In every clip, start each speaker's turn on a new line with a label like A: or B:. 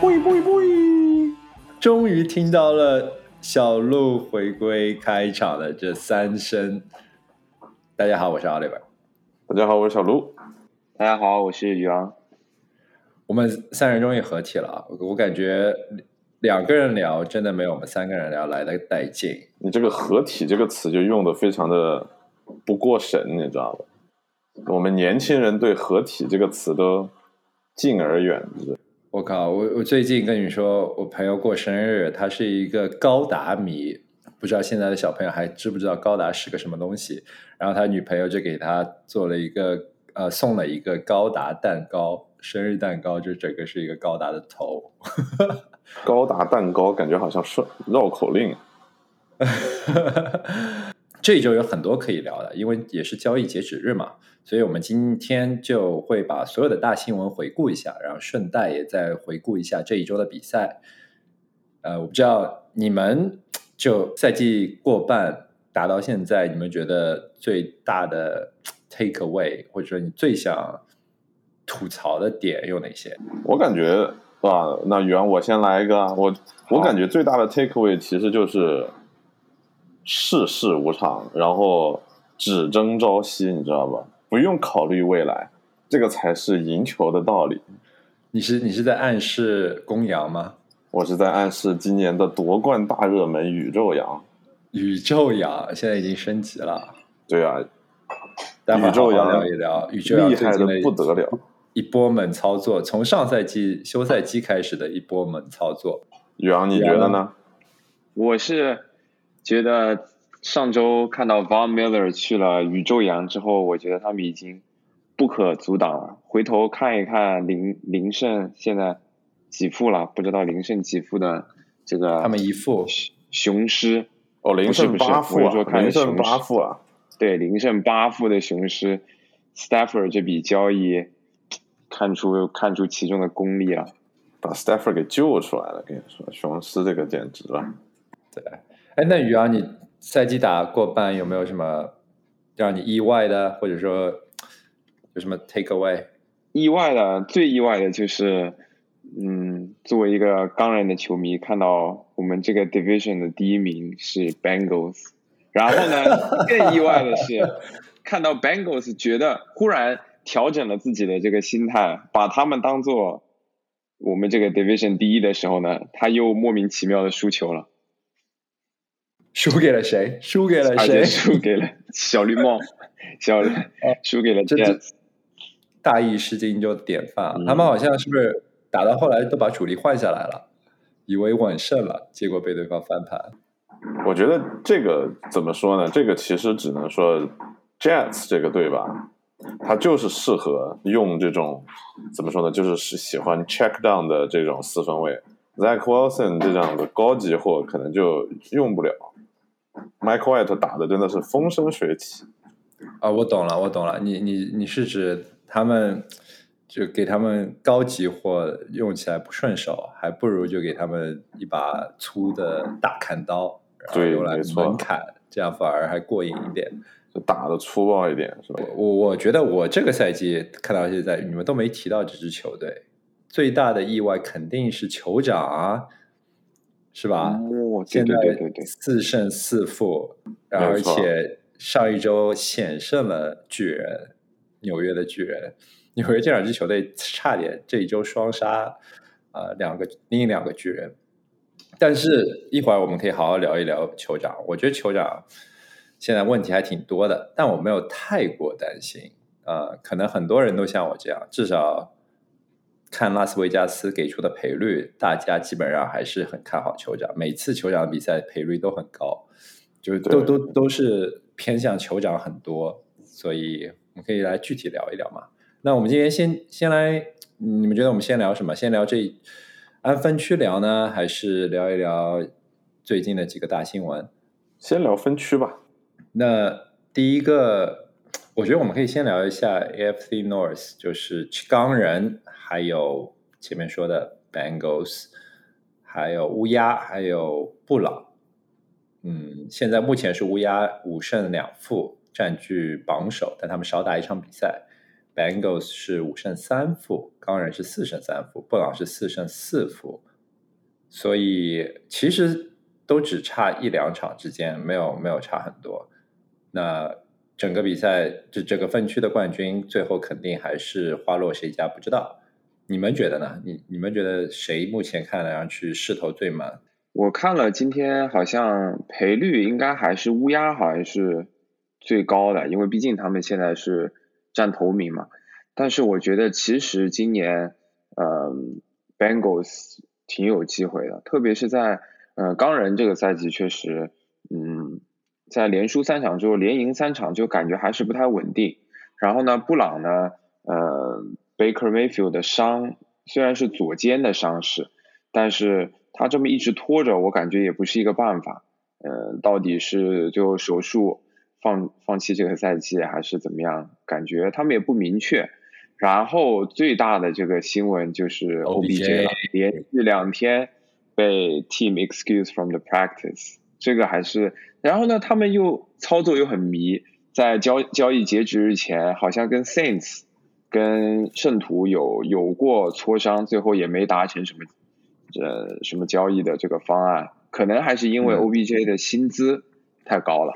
A: 不不不！终于听到了小鹿回归开场的这三声。大家好，我是奥利文。
B: 大家好，我是小鹿。
C: 大家好，我是宇昂。
A: 我们三人终于合体了，我感觉两个人聊真的没有我们三个人聊来的带劲。
B: 你这个“合体”这个词就用的非常的不过神，你知道吧？我们年轻人对“合体”这个词都敬而远之。
A: 我靠！我我最近跟你说，我朋友过生日，他是一个高达迷，不知道现在的小朋友还知不知道高达是个什么东西。然后他女朋友就给他做了一个呃，送了一个高达蛋糕，生日蛋糕，就整个是一个高达的头。
B: 高达蛋糕感觉好像是绕口令。
A: 这一周有很多可以聊的，因为也是交易截止日嘛。所以我们今天就会把所有的大新闻回顾一下，然后顺带也再回顾一下这一周的比赛。呃，我不知道你们就赛季过半打到现在，你们觉得最大的 take away，或者说你最想吐槽的点有哪些？
B: 我感觉啊，那袁我先来一个，我我感觉最大的 take away 其实就是世事无常，然后只争朝夕，你知道吧？不用考虑未来，这个才是赢球的道理。
A: 你是你是在暗示公羊吗？
B: 我是在暗示今年的夺冠大热门宇宙羊。
A: 宇宙羊现在已经升级了。
B: 对啊，
A: 宇宙羊聊一聊，宇宙羊
B: 厉害的不得了，
A: 一波猛操作，从上赛季休赛期开始的一波猛操作。
B: 宇阳，你觉得呢？
C: 我是觉得。上周看到 Von Miller 去了宇宙羊之后，我觉得他们已经不可阻挡了。回头看一看林林胜现在几负了？不知道林胜几负的这个
A: 他们一负
C: 雄狮
B: 哦，林胜八负啊，林胜八负啊，
C: 对，林胜八负的雄狮，Stafford 这笔交易看出看出其中的功力了，
B: 把 Stafford 给救出来了。跟你说，雄狮这个简直了。
A: 对，哎，那宇阳你。赛季打过半，有没有什么让你意外的，或者说有什么 take away？
C: 意外的，最意外的就是，嗯，作为一个钢人的球迷，看到我们这个 division 的第一名是 Bengals，然后呢，更意外的是看到 Bengals 觉得忽然调整了自己的这个心态，把他们当做我们这个 division 第一的时候呢，他又莫名其妙的输球了。
A: 输给了谁？输给了谁？
C: 输给了小绿帽，小输给了这
A: 大意失荆州典范。他们好像是不是打到后来都把主力换下来了，以为稳胜了，结果被对方翻盘。
B: 我觉得这个怎么说呢？这个其实只能说 Jets 这个队吧，他就是适合用这种怎么说呢？就是是喜欢 check down 的这种四分卫。Zach Wilson 这样的高级货可能就用不了。Mike White 打的真的是风生水起
A: 啊！我懂了，我懂了。你你你是指他们就给他们高级货用起来不顺手，还不如就给他们一把粗的大砍刀，然后用来猛砍，这样反而还过瘾一点，
B: 就打的粗暴一点，是吧？
A: 我我觉得我这个赛季看到现在，你们都没提到这支球队，最大的意外肯定是酋长啊。是吧？现在四胜四负，而且上一周险胜了巨人，纽约的巨人。纽约这两支球队差点这一周双杀啊，两个另两个巨人。但是一会儿我们可以好好聊一聊酋长。我觉得酋长现在问题还挺多的，但我没有太过担心啊。可能很多人都像我这样，至少。看拉斯维加斯给出的赔率，大家基本上还是很看好酋长。每次酋长比赛赔率都很高，就是都都都是偏向酋长很多。所以我们可以来具体聊一聊嘛。那我们今天先先来，你们觉得我们先聊什么？先聊这按分区聊呢，还是聊一聊最近的几个大新闻？
B: 先聊分区吧。
A: 那第一个。我觉得我们可以先聊一下 AFC North，就是钢人，还有前面说的 Bengals，还有乌鸦，还有布朗。嗯，现在目前是乌鸦五胜两负，占据榜首，但他们少打一场比赛。Bengals 是五胜三负，钢人是四胜三负，布朗是四胜四负，所以其实都只差一两场之间，没有没有差很多。那整个比赛这这个分区的冠军，最后肯定还是花落谁家不知道。你们觉得呢？你你们觉得谁目前看来上去势头最猛？
C: 我看了今天好像赔率应该还是乌鸦好像是最高的，因为毕竟他们现在是占头名嘛。但是我觉得其实今年呃 Bengals 挺有机会的，特别是在呃钢人这个赛季确实嗯在连输三场之后连赢三场就感觉还是不太稳定。然后呢布朗呢呃。Baker Mayfield 的伤虽然是左肩的伤势，但是他这么一直拖着，我感觉也不是一个办法。嗯，到底是最后手术放放弃这个赛季，还是怎么样？感觉他们也不明确。然后最大的这个新闻就是 OBJ 了连续两天被 Team excuse from the practice，这个还是。然后呢，他们又操作又很迷，在交交易截止日前，好像跟 Saints。跟圣徒有有过磋商，最后也没达成什么呃什么交易的这个方案，可能还是因为 OBJ 的薪资太高了，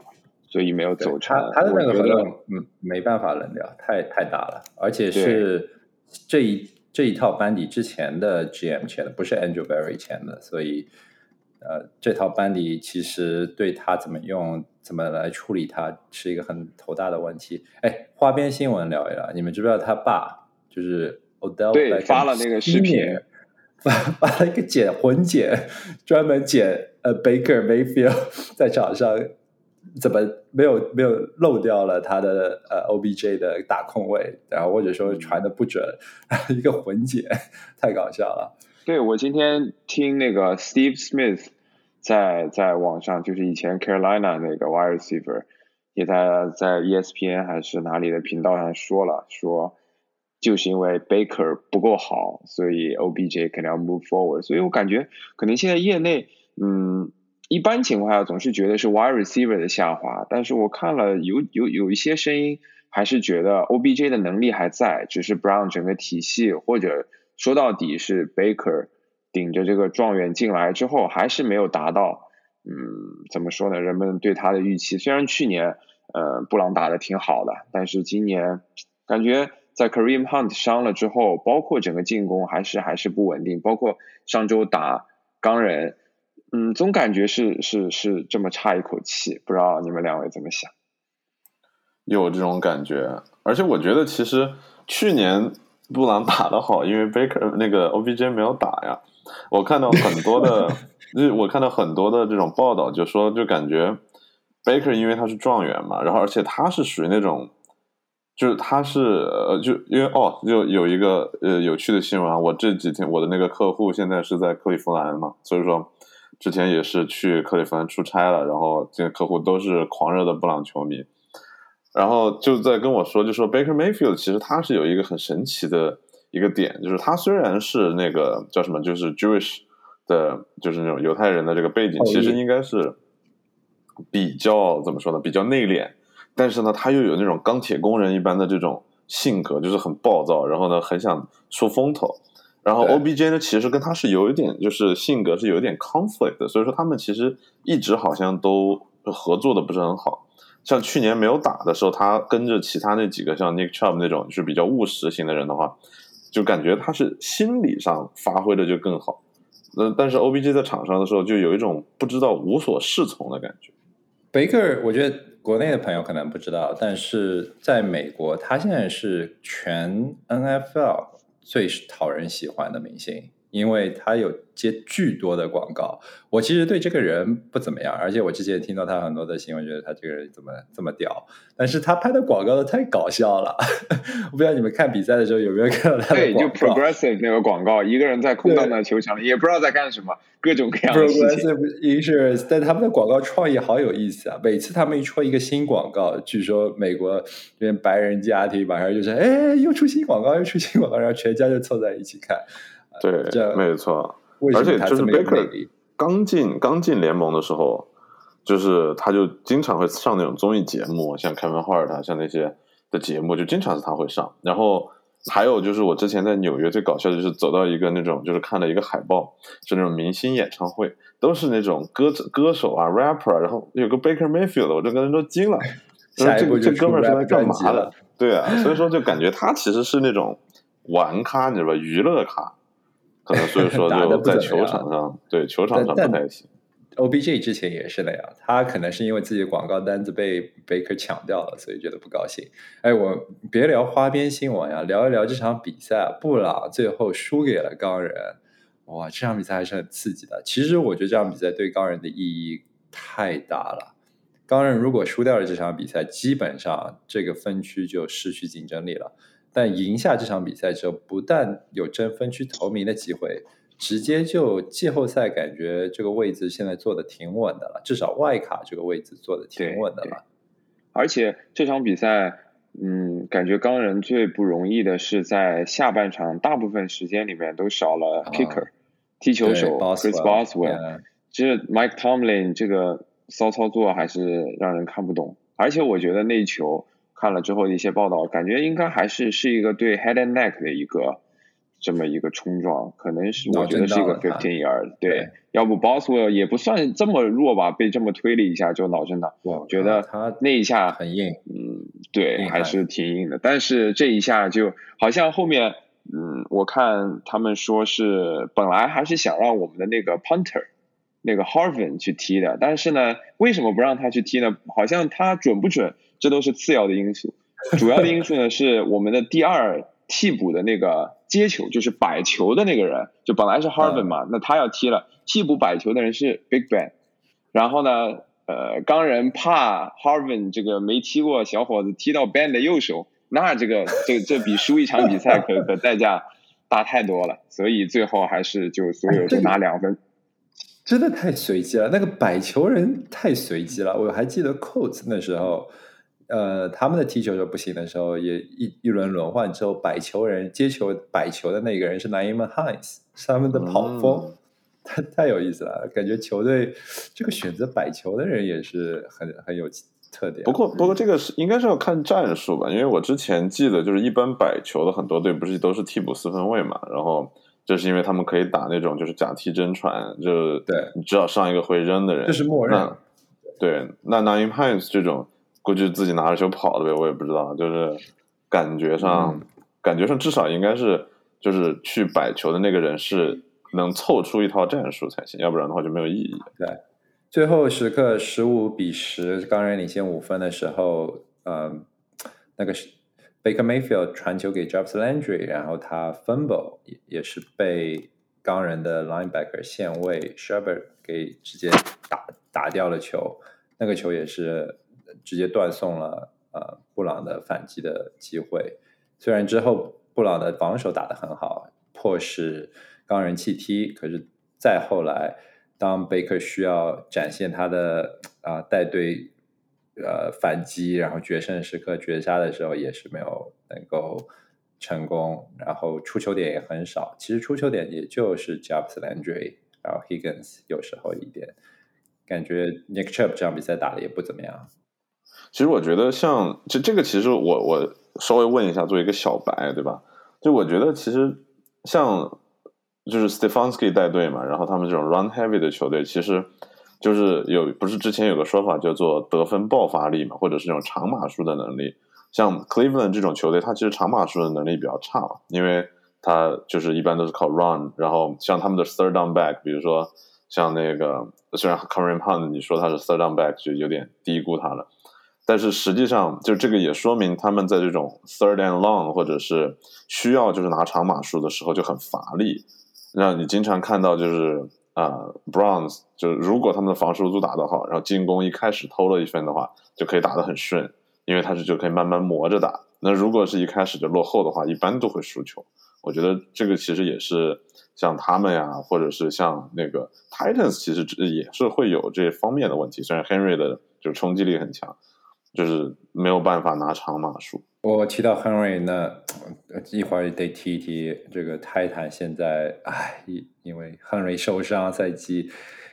C: 所以没有走成。
A: 他他的那个合同嗯没办法扔掉，太太大了，而且是这一这一套班底之前的 GM 签的，不是 Andrew Berry 签的，所以呃这套班底其实对他怎么用。怎么来处理他是一个很头大的问题。哎，花边新闻聊一聊，你们知不知道他爸就是 Odell
C: 对发了那个视频，
A: 发发了一个剪混剪，专门剪呃 Baker Mayfield 在场上怎么没有没有漏掉了他的呃 OBJ 的打空位，然后或者说传的不准，一个混剪，太搞笑了。
C: 对我今天听那个 Steve Smith。在在网上，就是以前 Carolina 那个 wide receiver 也在在 ESPN 还是哪里的频道上说了，说就是因为 Baker 不够好，所以 OBJ 肯定要 move forward。所以我感觉可能现在业内，嗯，一般情况下总是觉得是 wide receiver 的下滑，但是我看了有有有一些声音，还是觉得 OBJ 的能力还在，只是 Brown 整个体系或者说到底是 Baker。顶着这个状元进来之后，还是没有达到，嗯，怎么说呢？人们对他的预期，虽然去年，呃，布朗打的挺好的，但是今年感觉在 Kareem Hunt 伤了之后，包括整个进攻还是还是不稳定，包括上周打钢人，嗯，总感觉是是是这么差一口气，不知道你们两位怎么想？
B: 有这种感觉，而且我觉得其实去年布朗打得好，因为 Baker 那个 OBJ 没有打呀。我看到很多的，就我看到很多的这种报道，就说就感觉 Baker 因为他是状元嘛，然后而且他是属于那种，就是他是呃，就因为哦，就有一个呃有趣的新闻啊，我这几天我的那个客户现在是在克利夫兰嘛，所以说之前也是去克利夫兰出差了，然后这个客户都是狂热的布朗球迷，然后就在跟我说，就说 Baker Mayfield 其实他是有一个很神奇的。一个点就是，他虽然是那个叫什么，就是 Jewish 的，就是那种犹太人的这个背景，其实应该是比较怎么说呢，比较内敛。但是呢，他又有那种钢铁工人一般的这种性格，就是很暴躁，然后呢，很想出风头。然后 OBJ 呢，其实跟他是有一点，就是性格是有一点 conflict 的，所以说他们其实一直好像都合作的不是很好。像去年没有打的时候，他跟着其他那几个像 Nick Chubb 那种就是比较务实型的人的话。就感觉他是心理上发挥的就更好，那但是 OBJ 在场上的时候就有一种不知道无所适从的感觉。
A: Baker，我觉得国内的朋友可能不知道，但是在美国，他现在是全 NFL 最讨人喜欢的明星。因为他有接巨多的广告，我其实对这个人不怎么样，而且我之前听到他很多的新闻，觉得他这个人怎么这么屌，但是他拍的广告都太搞笑了。我不知道你们看比赛的时候有没有看到他的
C: 广告？对，就 Progressive 那个广告，一个人在空荡的球场里，也不知道在干什么，各种各样的事情。
A: Progressive Insurance，但他们的广告创意好有意思啊！每次他们一出一个新广告，据说美国这边白人家庭马上就是哎，又出新广告，又出新广告，然后全家就凑在一起看。
B: 对，没错，而且就是 Baker 刚进刚进联盟的时候，就是他就经常会上那种综艺节目，像 Kevin Hart，像那些的节目，就经常是他会上。然后还有就是我之前在纽约最搞笑的就是走到一个那种就是看了一个海报，是那种明星演唱会，都是那种歌歌手啊 rapper，然后有个 Baker Mayfield，我整个人都惊了。这个这哥们儿是来干嘛的？对啊，所以说就感觉他其实是那种玩咖，你知道吧？娱乐咖，可能所以说 就在球场上，对球场上不太行。
A: O B J 之前也是那样，他可能是因为自己广告单子被 Baker 抢掉了，所以觉得不高兴。哎，我别聊花边新闻呀，聊一聊这场比赛，布朗最后输给了钢人。哇，这场比赛还是很刺激的。其实我觉得这场比赛对钢人的意义太大了。钢人如果输掉了这场比赛，基本上这个分区就失去竞争力了。但赢下这场比赛之后，不但有争分区头名的机会，直接就季后赛感觉这个位置现在坐的挺稳的了，至少外卡这个位置坐的挺稳的了。
C: 而且这场比赛，嗯，感觉钢人最不容易的是在下半场大部分时间里面都少了 kicker 踢球手 Chris Boswell，就是 Mike Tomlin 这个。骚操作还是让人看不懂，而且我觉得那球看了之后的一些报道，感觉应该还是是一个对 head and neck 的一个这么一个冲撞，可能是我觉得是一个 fifteen yard，对，要不 Boswell 也不算这么弱吧，被这么推了一下就脑震荡，我觉得
A: 他
C: 那一下
A: 很硬，
C: 嗯，对，还是挺硬的，但是这一下就好像后面，嗯，我看他们说是本来还是想让我们的那个 punter。那个 Harvin 去踢的，但是呢，为什么不让他去踢呢？好像他准不准，这都是次要的因素。主要的因素呢，是我们的第二替补的那个接球，就是摆球的那个人，就本来是 Harvin 嘛，那他要踢了，替补摆球的人是 Big Ben。然后呢，呃，钢人怕 Harvin 这个没踢过小伙子踢到 Ben 的右手，那这个这这比输一场比赛可可代价大太多了，所以最后还是就所有就拿两分。
A: 真的太随机了，那个摆球人太随机了。我还记得 Coach 那时候，呃，他们的踢球就不行的时候，也一一轮轮换之后，摆球人接球摆球的那个人是 Naeem Hines，是他们的跑锋，太太有意思了。感觉球队这个选择摆球的人也是很很有特点。
B: 不过不过这个是应该是要看战术吧，因为我之前记得就是一般摆球的很多队不是都是替补四分卫嘛，然后。就是因为他们可以打那种就是假踢真传，就
A: 对
B: 你知道上一个会扔的人，
A: 这是默认。
B: 对，那 Nine Pines 这种估计自己拿着球跑的呗，我也不知道。就是感觉上，感觉上至少应该是就是去摆球的那个人是能凑出一套战术才行，要不然的话就没有意义。
A: 对，最后时刻十五比十，刚人领先五分的时候，嗯，那个是。Baker Mayfield 传球给 Jobs Landry，然后他 fumble 也也是被钢人的 linebacker 线位 Sherbert 给直接打打掉了球，那个球也是直接断送了呃布朗的反击的机会。虽然之后布朗的防守打得很好，迫使钢人弃踢，可是再后来，当 Baker 需要展现他的啊带队。呃，反击，然后决胜时刻绝杀的时候也是没有能够成功，然后出球点也很少。其实出球点也就是 Jobs Landry，然后 Higgins 有时候一点，感觉 Nick Chubb 这场比赛打的也不怎么样。
B: 其实我觉得像这这个，其实我我稍微问一下，作为一个小白，对吧？就我觉得其实像就是 Stefanski 带队嘛，然后他们这种 Run Heavy 的球队，其实。就是有不是之前有个说法叫做得分爆发力嘛，或者是这种长码数的能力。像 Cleveland 这种球队，它其实长码数的能力比较差，因为它就是一般都是靠 run。然后像他们的 third down back，比如说像那个虽然 Kareem Hunt 你说他是 third down back 就有点低估他了，但是实际上就这个也说明他们在这种 third and long 或者是需要就是拿长码数的时候就很乏力，让你经常看到就是。啊，Browns 就是如果他们的防守组打得好，然后进攻一开始偷了一分的话，就可以打得很顺，因为他是就可以慢慢磨着打。那如果是一开始就落后的话，一般都会输球。我觉得这个其实也是像他们呀，或者是像那个 Titans，其实也是会有这方面的问题。虽然 Henry 的就冲击力很强，就是没有办法拿长码数。
A: 我提到 Henry，那一会儿得提一提这个泰坦。现在，唉，因因为 Henry 受伤，赛季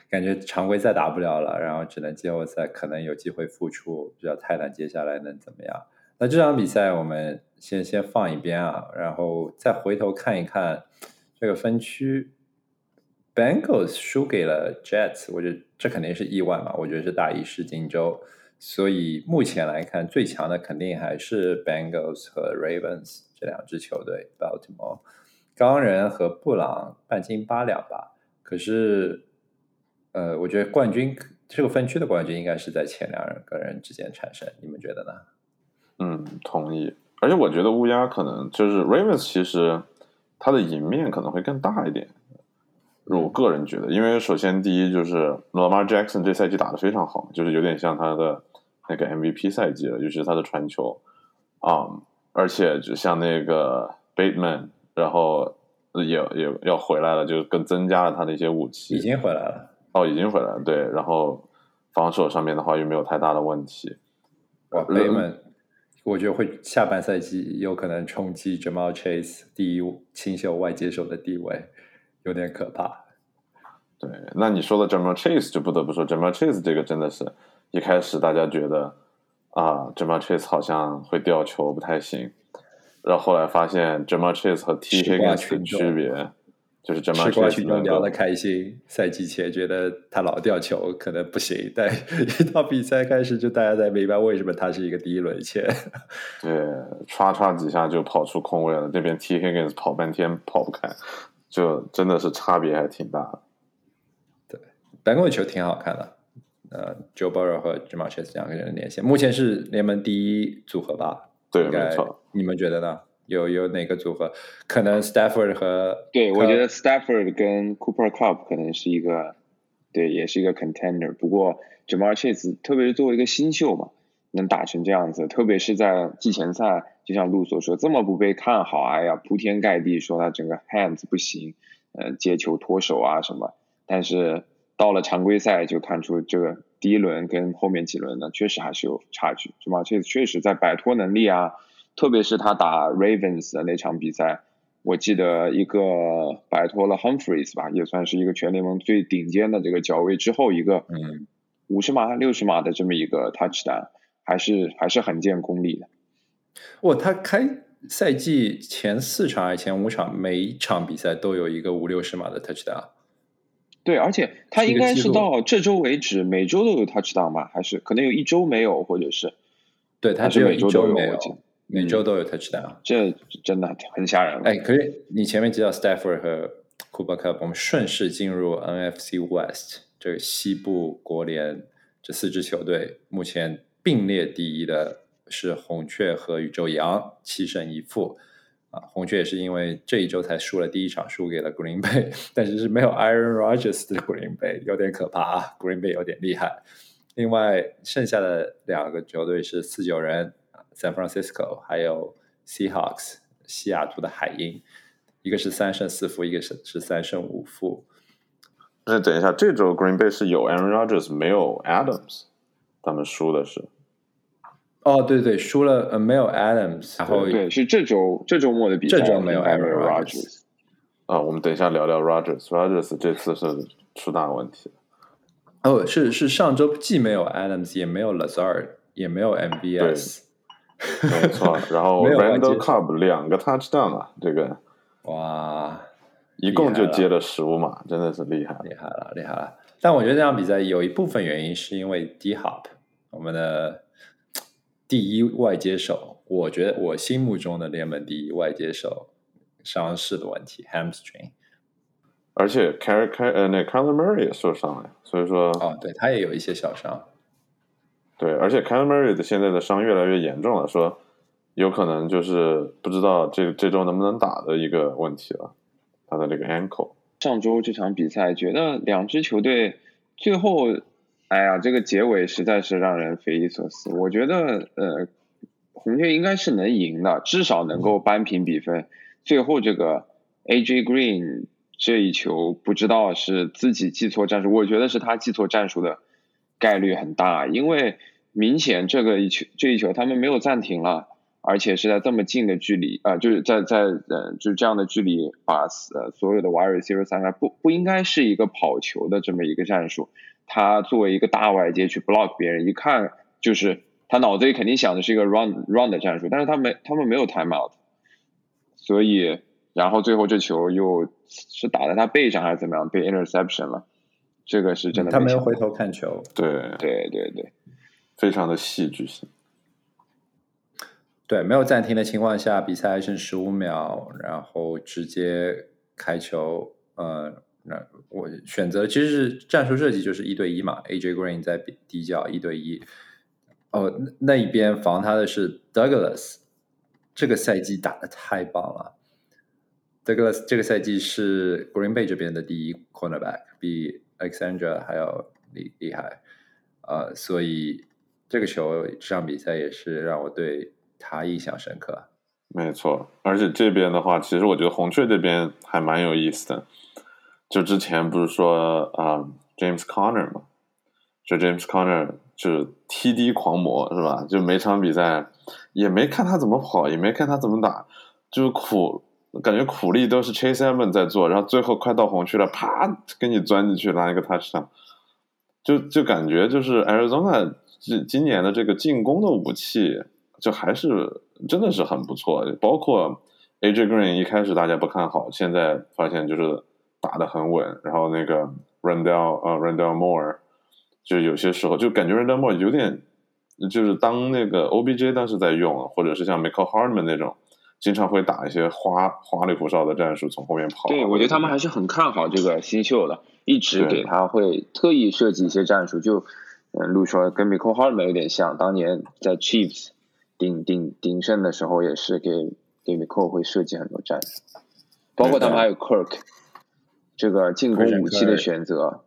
A: 感觉常规赛打不了了，然后只能季后赛可能有机会复出。不知道泰坦接下来能怎么样？那这场比赛我们先先放一边啊，然后再回头看一看这个分区，Bengals 输给了 Jets，我觉得这肯定是意外嘛，我觉得是大意失荆州。所以目前来看，最强的肯定还是 Bengals 和 Ravens 两支球队。Baltimore 钢人和布朗半斤八两吧。可是，呃，我觉得冠军这个分区的冠军应该是在前两人个人之间产生。你们觉得呢？
B: 嗯，同意。而且我觉得乌鸦可能就是 Ravens，其实它的赢面可能会更大一点。我个人觉得，因为首先第一就是 Lamar Jackson 这赛季打的非常好，就是有点像他的那个 MVP 赛季了，尤其是他的传球啊，而且就像那个 Bateman，然后也也要回来了，就更增加了他的一些武器。
A: 已经回来了。哦，
B: 已经回来了。对，然后防守上面的话又没有太大的问题。
A: 哇，Bateman，我觉得会下半赛季有可能冲击 Jamal Chase 第一清秀外接手的地位。有点可怕，
B: 对。那你说的 Jamal Chase 就不得不说 Jamal Chase 这个真的是一开始大家觉得啊，Jamal Chase 好像会掉球不太行，然后后来发现 Jamal Chase 和 T Higgins 的区别就是 Jamal Chase
A: 聊得开心，赛季前觉得他老掉球可能不行，但一到比赛开始就大家才明白为什么他是一个第一轮签。
B: 对，唰唰几下就跑出空位了，那边 T Higgins 跑半天跑不开。就真的是差别还挺大的，
A: 对，白宫的球挺好看的，呃，Joe Burrow 和 Jamal Chase 两个人的连线，目前是联盟第一组合吧？
B: 对，没错。
A: 你们觉得呢？有有哪个组合？可能 Stafford 和
C: 对我觉得 Stafford 跟 Cooper Cup 可能是一个，对，也是一个 contender。不过 Jamar Chase 特别是作为一个新秀嘛。能打成这样子，特别是在季前赛，就像陆所说，这么不被看好，哎呀，铺天盖地说他整个 hands 不行，呃，接球脱手啊什么。但是到了常规赛，就看出这个第一轮跟后面几轮呢，确实还是有差距，是吧？这确实在摆脱能力啊，特别是他打 Ravens 的那场比赛，我记得一个摆脱了 Humphreys 吧，也算是一个全联盟最顶尖的这个脚位之后一个，嗯，五十码六十码的这么一个 touchdown。还是还是很见功力的。
A: 哇，他开赛季前四场还是前五场，每一场比赛都有一个五六十码的 touchdown。
C: 对，而且他应该是到这周为止，每周都有 touchdown 吧？还是可能有一周没有，或者是？
A: 对他只有一周
C: 没有，
A: 每周都有 touchdown。
C: 这真的很吓人。
A: 哎，可是你前面提到 Stafford 和 Cooper Cup，我们顺势进入 NFC West 这个西部国联这四支球队，目前。并列第一的是红雀和宇宙羊，七胜一负啊！红雀也是因为这一周才输了第一场，输给了 Green Bay，但是是没有 Iron Rogers 的 Green Bay，有点可怕啊！Green Bay 有点厉害。另外剩下的两个球队是四九人 San Francisco，还有 Seahawks 西雅图的海鹰，一个是三胜四负，一个是是三胜五负。
B: 那等一下，这周 Green Bay 是有 Aaron Rodgers，没有 Adams，他们输的是。
A: 哦，对对，输了呃，没有 Adams，然后
C: 对，是这周这周末的比赛，
A: 这周没有
C: Aaron Rodgers。
B: 啊，我们等一下聊聊 Rodgers，Rodgers 这次是出大问题了。
A: 哦，是是上周既没有 Adams，也没有 Lazard，也没有 MBS，
B: 没错。然后 Randall Cobb 两个 Touchdown 啊，这个
A: 哇，
B: 一共就接了十五码，真的是厉害，
A: 厉害了，厉害了。但我觉得这场比赛有一部分原因是因为 D Hop，我们的。第一外接手，我觉得我心目中的联盟第一外接手伤势的问题，hamstring。
B: 而且 Car Car 呃，那 Carl Murray 也受伤了，所以说
A: 哦，对他也有一些小伤。
B: 对，而且 Carl Murray 的现在的伤越来越严重了，说有可能就是不知道这这周能不能打的一个问题了，他的这个 ankle。
C: 上周这场比赛，觉得两支球队最后。哎呀，这个结尾实在是让人匪夷所思。我觉得，呃，红雀应该是能赢的，至少能够扳平比分。最后这个 AJ Green 这一球，不知道是自己记错战术，我觉得是他记错战术的概率很大，因为明显这个一球这一球他们没有暂停了，而且是在这么近的距离啊，就是在在呃就这样的距离把呃所有的 wide receiver 散开，不不应该是一个跑球的这么一个战术。他作为一个大外接去 block 别人，一看就是他脑子里肯定想的是一个 run run 的战术，但是他没他们没有 timeout，所以然后最后这球又是打在他背上还是怎么样被 interception 了，这个是真的。
A: 他没有回头看球，
B: 对
C: 对对对，
B: 非常的戏剧性。
A: 对，没有暂停的情况下，比赛还剩十五秒，然后直接开球。呃，那我选择其实是战术设计，就是一对一嘛。AJ Green 在底角一对一。哦，那一边防他的是 Douglas，这个赛季打的太棒了。Douglas 这个赛季是 Green Bay 这边的第一 cornerback，比 Alexander 还要厉厉害。呃，所以这个球这场比赛也是让我对。他印象深刻，
B: 没错。而且这边的话，其实我觉得红雀这边还蛮有意思的。就之前不是说啊，James Conner 嘛，就 James Conner 就是 TD 狂魔是吧？就每场比赛也没看他怎么跑，也没看他怎么打，就是苦，感觉苦力都是 Chase Edmonds 在做，然后最后快到红区了，啪给你钻进去拿一个 touchdown，就就感觉就是 Arizona 今今年的这个进攻的武器。就还是真的是很不错，包括 AJ Green 一开始大家不看好，现在发现就是打的很稳。然后那个 Randall 呃 Randall Moore，就有些时候就感觉 Randall Moore 有点就是当那个 OBJ 当时在用，或者是像 Michael Hardman 那种，经常会打一些花花里胡哨的战术，从后面跑。
C: 对，我觉得他们还是很看好这个新秀的，一直给他会特意设计一些战术，就嗯，路说跟 Michael Hardman 有点像，当年在 Chiefs。鼎鼎鼎盛的时候，也是给给 m i c o 会设计很多战术，包括他们还有 Kirk 这个进攻武器的选择。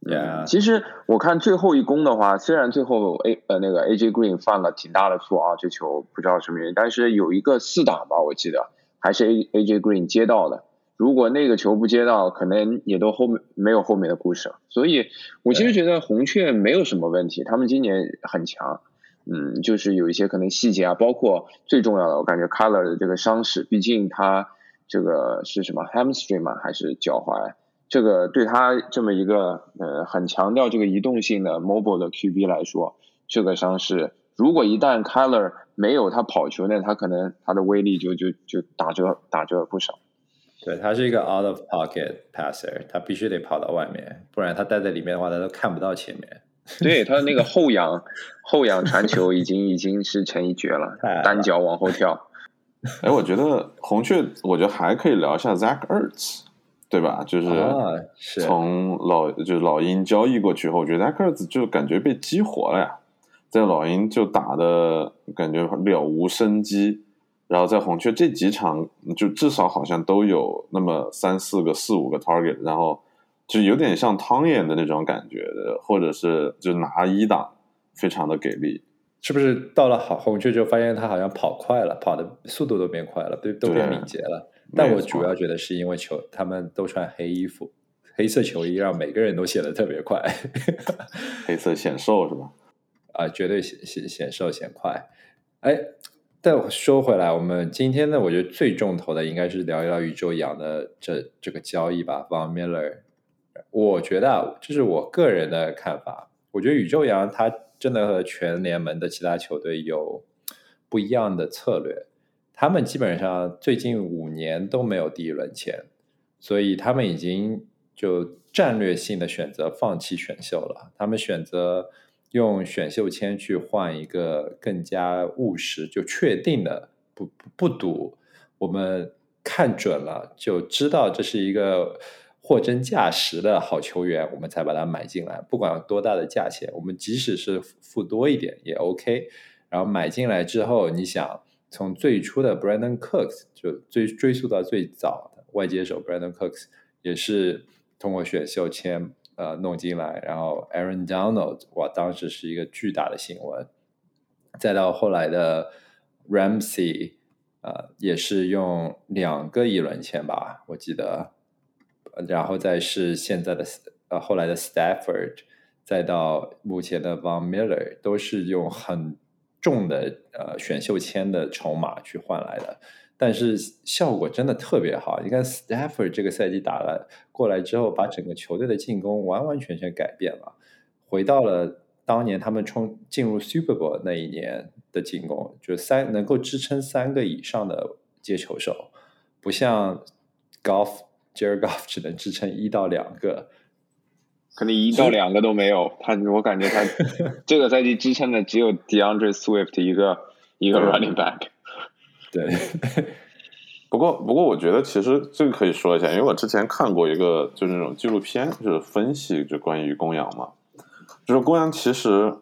A: Yeah，
C: 其实我看最后一攻的话，虽然最后 A 呃那个 AJ Green 犯了挺大的错啊，这球不知道什么原因，但是有一个四档吧，我记得还是 A AJ Green 接到的。如果那个球不接到，可能也都后面没有后面的故事了。所以我其实觉得红雀没有什么问题，他们今年很强。嗯，就是有一些可能细节啊，包括最重要的，我感觉 Color 的这个伤势，毕竟他这个是什么 Hamstring 吗，还是脚踝？这个对他这么一个呃很强调这个移动性的 Mobile 的 QB 来说，这个伤势，如果一旦 Color 没有他跑球，那他可能他的威力就就就打折打折不少。
A: 对他是一个 Out of Pocket Passer，他必须得跑到外面，不然他待在里面的话，他都看不到前面。
C: 对他的那个后仰后仰传球已经已经是成一绝了，单脚往后跳。
B: 哎，我觉得红雀，我觉得还可以聊一下 Zach Ertz，对吧？就是从老就是老鹰交易过去后，我觉得 Zach Ertz 就感觉被激活了呀，在老鹰就打的感觉了无生机，然后在红雀这几场就至少好像都有那么三四个、四五个 target，然后。就有点像汤眼的那种感觉的，或者是就拿一档，非常的给力，
A: 是不是？到了好红雀就发现他好像跑快了，跑的速度都变快了，都都变敏捷了。但我主要觉得是因为球，他们都穿黑衣服，黑色球衣让每个人都显得特别快，
B: 黑色显瘦是吧？
A: 啊，绝对显显显瘦显快。哎，但说回来，我们今天呢，我觉得最重头的应该是聊一聊宇宙羊的这这个交易吧，Von Miller。我觉得啊，这是我个人的看法。我觉得宇宙羊他真的和全联盟的其他球队有不一样的策略。他们基本上最近五年都没有第一轮签，所以他们已经就战略性的选择放弃选秀了。他们选择用选秀签去换一个更加务实、就确定的不不不赌。我们看准了，就知道这是一个。货真价实的好球员，我们才把它买进来。不管多大的价钱，我们即使是付多一点也 OK。然后买进来之后，你想从最初的 Brandon Cooks 就追追溯到最早的外接手 Brandon Cooks，也是通过选秀签呃弄进来。然后 Aaron Donald，哇，当时是一个巨大的新闻。再到后来的 Ramsey，呃，也是用两个一轮签吧，我记得。然后再是现在的呃后来的 Stafford，再到目前的 Von Miller，都是用很重的呃选秀签的筹码去换来的，但是效果真的特别好。你看 Stafford 这个赛季打了过来之后，把整个球队的进攻完完全全改变了，回到了当年他们冲进入 Super Bowl 那一年的进攻，就三能够支撑三个以上的接球手，不像 Golf Jared Golf 只能支撑一到两个，
C: 可能一到两个都没有。他我感觉他 这个赛季支撑的只有 DeAndre Swift 一个一个 Running Back。
A: 对。
B: 不过，不过，我觉得其实这个可以说一下，因为我之前看过一个就是那种纪录片，就是分析就关于公羊嘛，就是公羊其实，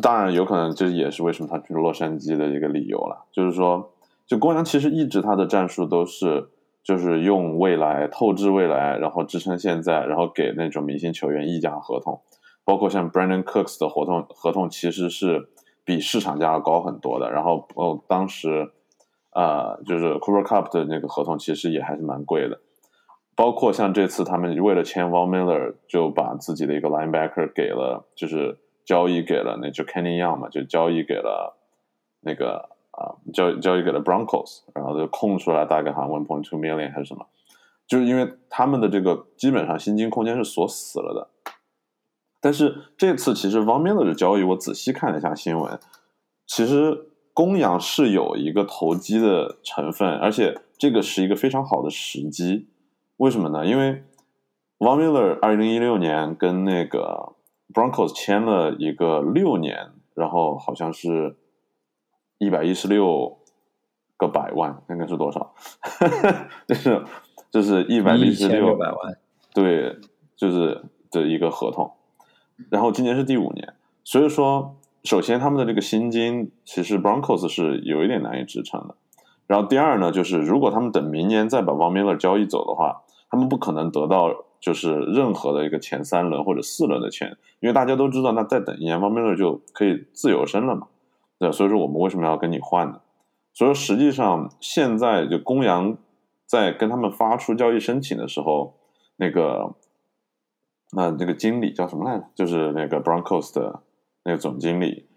B: 当然有可能这也是为什么他去洛杉矶的一个理由了，就是说，就公羊其实一直他的战术都是就是用未来透支未来，然后支撑现在，然后给那种明星球员溢价合同，包括像 Brandon Cooks 的合同合同其实是比市场价要高很多的，然后哦当时。啊，就是 Cooper Cup 的那个合同其实也还是蛮贵的，包括像这次他们为了签 Von Miller，就把自己的一个 linebacker 给了，就是交易给了那就 Kenny Young 嘛，就交易给了那个啊交交易给了 Broncos，然后就空出来大概好像 one point two million 还是什么，就是因为他们的这个基本上薪金空间是锁死了的，但是这次其实 Von Miller 的交易我仔细看了一下新闻，其实。公羊是有一个投机的成分，而且这个是一个非常好的时机。为什么呢？因为 Von Miller 二零一六年跟那个 Broncos 签了一个六年，然后好像是一百一十六个百万，那个是多少？就是就是一百一十六
A: 百万，
B: 对，就是的一个合同。然后今年是第五年，所以说。首先，他们的这个薪金其实 Broncos 是有一点难以支撑的。然后第二呢，就是如果他们等明年再把 Von Miller 交易走的话，他们不可能得到就是任何的一个前三轮或者四轮的钱，因为大家都知道，那再等一年 Von Miller 就可以自由身了嘛。对，所以说我们为什么要跟你换呢？所以说实际上现在就公羊在跟他们发出交易申请的时候，那个那那个经理叫什么来着？就是那个 Broncos 的。那个总经理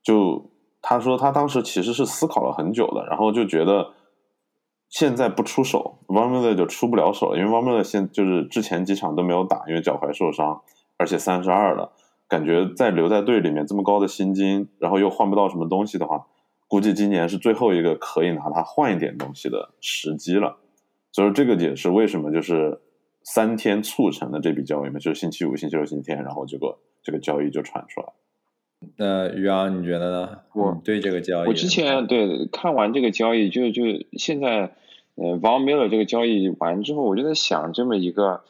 B: 就他说，他当时其实是思考了很久的，然后就觉得现在不出手 v a n m i l l e r 就出不了手了，因为 v a n m i l l e r 现就是之前几场都没有打，因为脚踝受伤，而且三十二了，感觉在留在队里面这么高的薪金，然后又换不到什么东西的话，估计今年是最后一个可以拿他换一点东西的时机了。所以这个也是为什么就是三天促成的这笔交易嘛，就是星期五、星期六、星期天，然后结果这个交易就传出来。
A: 那于洋，你觉得呢？
C: 我
A: 对这个交易，
C: 我之前对看完这个交易，就就现在，呃，Von Miller 这个交易完之后，我就在想这么一个，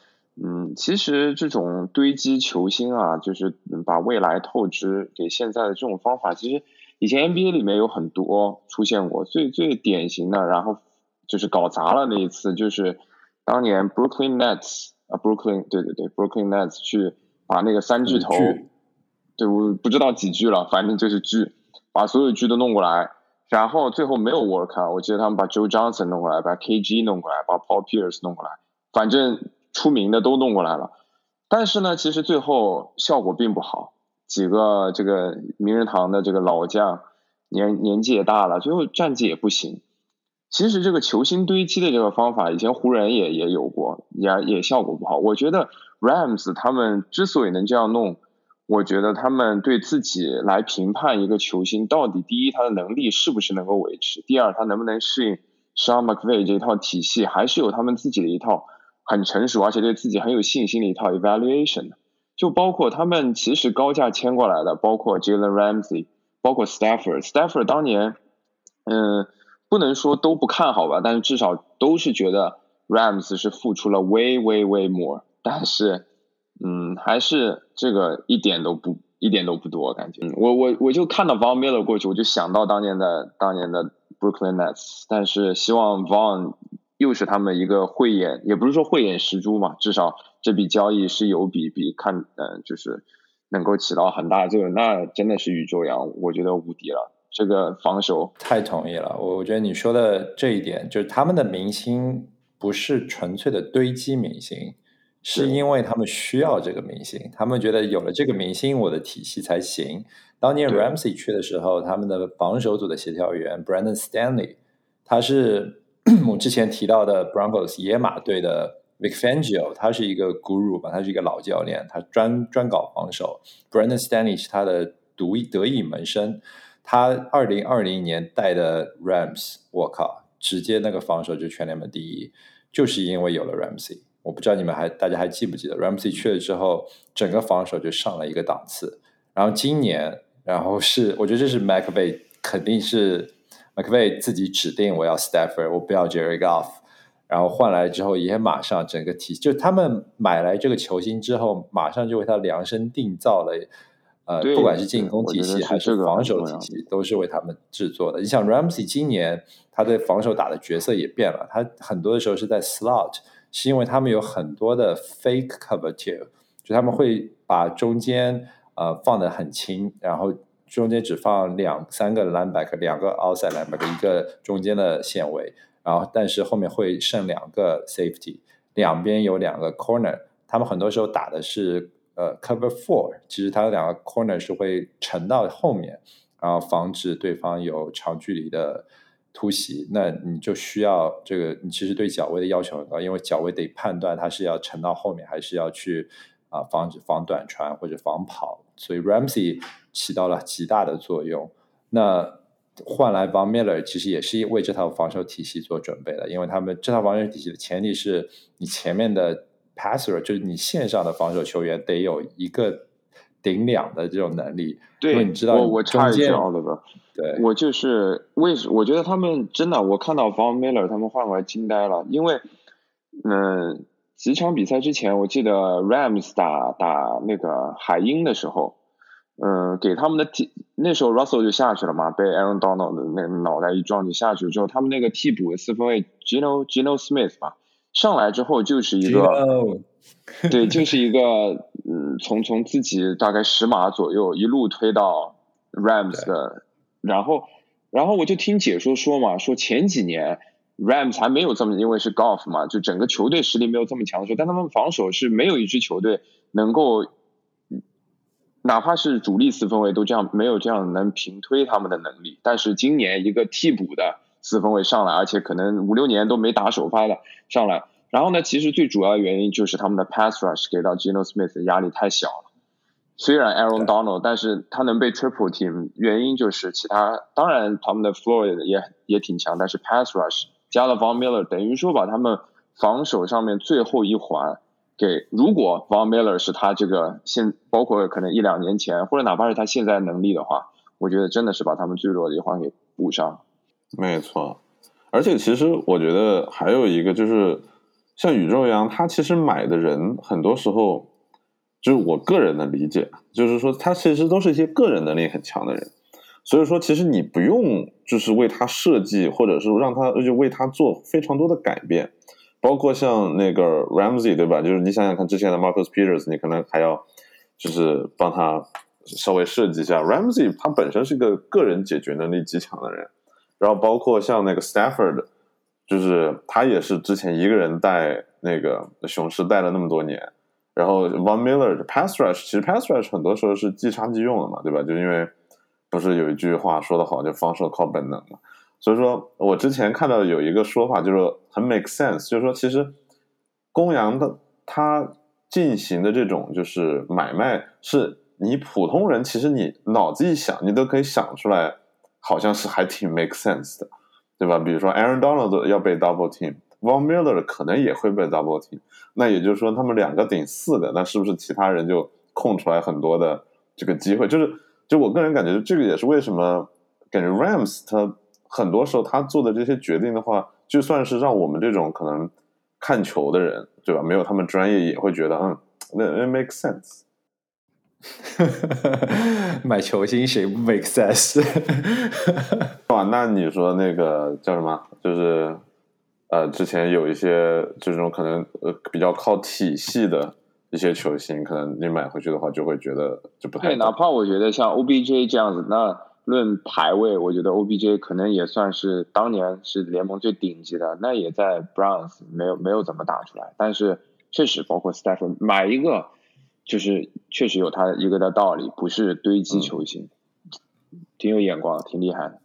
C: 嗯，其实这种堆积球星啊，就是把未来透支给现在的这种方法，其实以前 NBA 里面有很多出现过，最最典型的，然后就是搞砸了那一次，就是当年 Brooklyn Nets 啊，Brooklyn 对对对，Brooklyn Nets 去把那个三巨头。对，我不知道几巨了，反正就是巨，把所有巨都弄过来，然后最后没有 work，我记得他们把 Joe Johnson 弄过来，把 KG 弄过来，把 Paul Pierce 弄过来，反正出名的都弄过来了，但是呢，其实最后效果并不好，几个这个名人堂的这个老将，年年纪也大了，最后战绩也不行。其实这个球星堆积的这个方法，以前湖人也也有过，也也效果不好。我觉得 Rams 他们之所以能这样弄。我觉得他们对自己来评判一个球星，到底第一他的能力是不是能够维持，第二他能不能适应 Sean McVay 这套体系，还是有他们自己的一套很成熟而且对自己很有信心的一套 evaluation。就包括他们其实高价签过来的，包括 Jalen Ramsey，包括 Stafford。Stafford 当年，嗯，不能说都不看好吧，但是至少都是觉得 Rams 是付出了 way way way more，但是。嗯，还是这个一点都不一点都不多，感觉。我我我就看到 Von Miller 过去，我就想到当年的当年的 Brooklyn Nets。但是希望 Von 又是他们一个慧眼，也不是说慧眼识珠嘛，至少这笔交易是有比比看，呃，就是能够起到很大作用。那真的是宇宙洋，我觉得无敌了。这个防守
A: 太同意了，我我觉得你说的这一点，就是他们的明星不是纯粹的堆积明星。是因为他们需要这个明星，他们觉得有了这个明星，我的体系才行。当年 Ramsey 去的时候，他们的防守组的协调员 Brandon Stanley，他是 我之前提到的 Broncos 野马队的 Vic Fangio，他是一个 guru 吧，他是一个老教练，他专专搞防守。Brandon Stanley 是他的独一得意门生。他二零二零年带的 Rams，我靠，直接那个防守就全联盟第一，就是因为有了 Ramsey。我不知道你们还大家还记不记得 Ramsey 去了之后，整个防守就上了一个档次。然后今年，然后是我觉得这是 McVay 肯定是 McVay 自己指定我要 Stafford，我不要 Jerry Goff。然后换来之后，也马上整个体就他们买来这个球星之后，马上就为他量身定造了。呃，不管是进攻体系还是防守体系，都是为他们制作的。你像 Ramsey 今年他的防守打的角色也变了，他很多的时候是在 slot，是因为他们有很多的 fake cover two，就他们会把中间呃放的很轻，然后中间只放两三个 linebacker，两个 outside linebacker，一个中间的线位，然后但是后面会剩两个 safety，两边有两个 corner，他们很多时候打的是。呃，cover four，其实它两个 corner 是会沉到后面，然后防止对方有长距离的突袭。那你就需要这个，你其实对脚位的要求很高，因为脚位得判断它是要沉到后面，还是要去啊防止防短传或者防跑。所以 Ramsey 起到了极大的作用。那换来 Von Miller 其实也是为这套防守体系做准备的，因为他们这套防守体系的前提是你前面的。passer 就是你线上的防守球员得有一个顶两的这种能力，
C: 对，
A: 你知道
C: 我我插一句啊，
A: 对
C: 吧？
A: 对，
C: 我就是为什我觉得他们真的，我看到 Von Miller 他们换过来惊呆了，因为嗯几场比赛之前，我记得 Rams 打打那个海鹰的时候，嗯，给他们的替那时候 Russell 就下去了嘛，被 Aaron Donald 的那脑袋一撞就下去了之后，他们那个替补的四分卫 Gino Gino Smith 吧。上来之后就是一个，对，就是一个，嗯，从从自己大概十码左右一路推到 Rams 的，然后，然后我就听解说说嘛，说前几年 Rams 还没有这么，因为是 Golf 嘛，就整个球队实力没有这么强的时候，但他们防守是没有一支球队能够，哪怕是主力四分卫都这样，没有这样能平推他们的能力，但是今年一个替补的。四分卫上来，而且可能五六年都没打首发的上来。然后呢，其实最主要的原因就是他们的 pass rush 给到 Geno Smith 的压力太小了。虽然 Aaron Donald，但是他能被 triple team，原因就是其他。当然他们的 Floyd 也也挺强，但是 pass rush 加了 Von Miller，等于说把他们防守上面最后一环给。如果 Von Miller 是他这个现，包括可能一两年前，或者哪怕是他现在能力的话，我觉得真的是把他们最弱的一环给补上。
B: 没错，而且其实我觉得还有一个就是，像宇宙一样，他其实买的人很多时候，就是我个人的理解，就是说他其实都是一些个人能力很强的人，所以说其实你不用就是为他设计，或者是让他就为他做非常多的改变，包括像那个 Ramsey 对吧？就是你想想看，之前的 Marcus Peters，你可能还要就是帮他稍微设计一下 Ramsey，他本身是个个人解决能力极强的人。然后包括像那个 Stafford，就是他也是之前一个人带那个雄狮带了那么多年。然后 Von Miller pass rush，其实 pass rush 很多时候是即插即用的嘛，对吧？就因为不是有一句话说的好，就防守靠本能嘛。所以说我之前看到有一个说法，就是很 make sense，就是说其实公羊的他进行的这种就是买卖，是你普通人其实你脑子一想，你都可以想出来。好像是还挺 make sense 的，对吧？比如说 Aaron Donald 要被 double team，Von Miller 可能也会被 double team，那也就是说他们两个顶四个，那是不是其他人就空出来很多的这个机会？就是，就我个人感觉，这个也是为什么感觉 Rams 他很多时候他做的这些决定的话，就算是让我们这种可能看球的人，对吧？没有他们专业，也会觉得嗯，那那 make sense。
A: 买球星谁不 make sense？
B: 哇，那你说那个叫什么？就是呃，之前有一些这种可能呃比较靠体系的一些球星，可能你买回去的话，就会觉得就不太。
C: 对，哪怕我觉得像 OBJ 这样子，那论排位，我觉得 OBJ 可能也算是当年是联盟最顶级的，那也在 Browns 没有没有怎么打出来，但是确实包括 Stephen 买一个。就是确实有他一个的道理，不是堆积球星，挺有眼光，挺厉害的。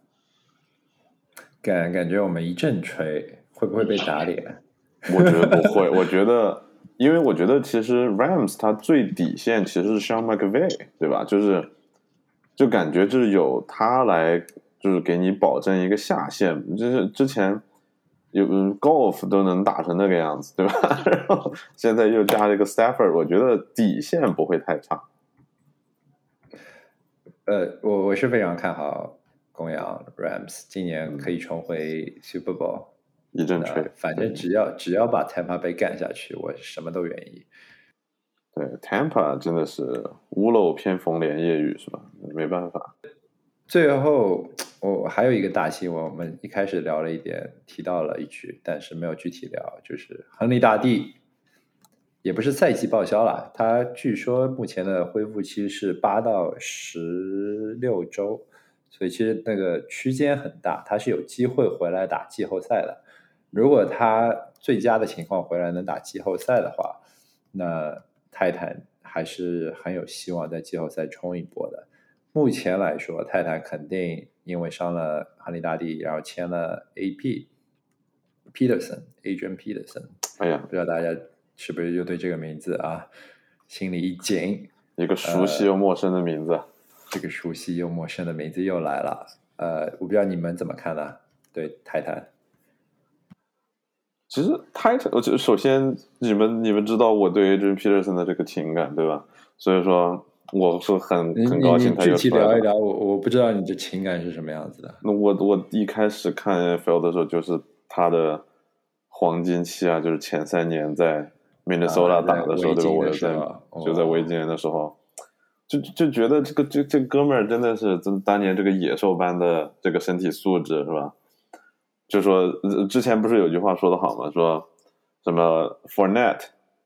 A: 感感觉我们一阵吹，会不会被打脸？
B: 我觉得不会，我觉得，因为我觉得其实 Rams 它最底线其实是 Sean McVay，对吧？就是就感觉就是有他来，就是给你保证一个下限。就是之前有 Golf 都能打成那个样子，对吧？然后现在又加了一个 Stafford，我觉得底线不会太差。
A: 呃，我我是非常看好公羊 Rams 今年可以重回 Super Bowl。
B: 一阵吹，
A: 反正只要只要把 Tampa 被干下去，我什么都愿意。
B: 对，Tampa 真的是屋漏偏逢连夜雨，是吧？没办法。
A: 最后，我还有一个大新闻，我们一开始聊了一点，提到了一句，但是没有具体聊，就是亨利大帝，也不是赛季报销了，他据说目前的恢复期是八到十六周，所以其实那个区间很大，他是有机会回来打季后赛的。如果他最佳的情况回来能打季后赛的话，那泰坦还是很有希望在季后赛冲一波的。目前来说，泰坦肯定因为伤了哈利大帝，然后签了 A.P. Peterson，Adrian Peterson。
B: 哎呀，
A: 不知道大家是不是又对这个名字啊心里一紧？
B: 一个熟悉又陌生的名字。
A: 这个熟悉又陌生的名字又来了。呃，我不知道你们怎么看呢？对泰坦。
B: 其实，Titan，我就首先你们你们知道我对 Adrian Peterson 的这个情感对吧？所以说我是很很高兴他有
A: 具体聊一聊，我我不知道你的情感是什么样子的。
B: 那我我一开始看 NFL 的时候，就是他的黄金期啊，就是前三年在 Minnesota 打的时候，对吧？我在就在维京人的时候，就就觉得这个这这哥们儿真的是真当年这个野兽般的这个身体素质是吧？就说之前不是有句话说的好吗？说什么 Fornet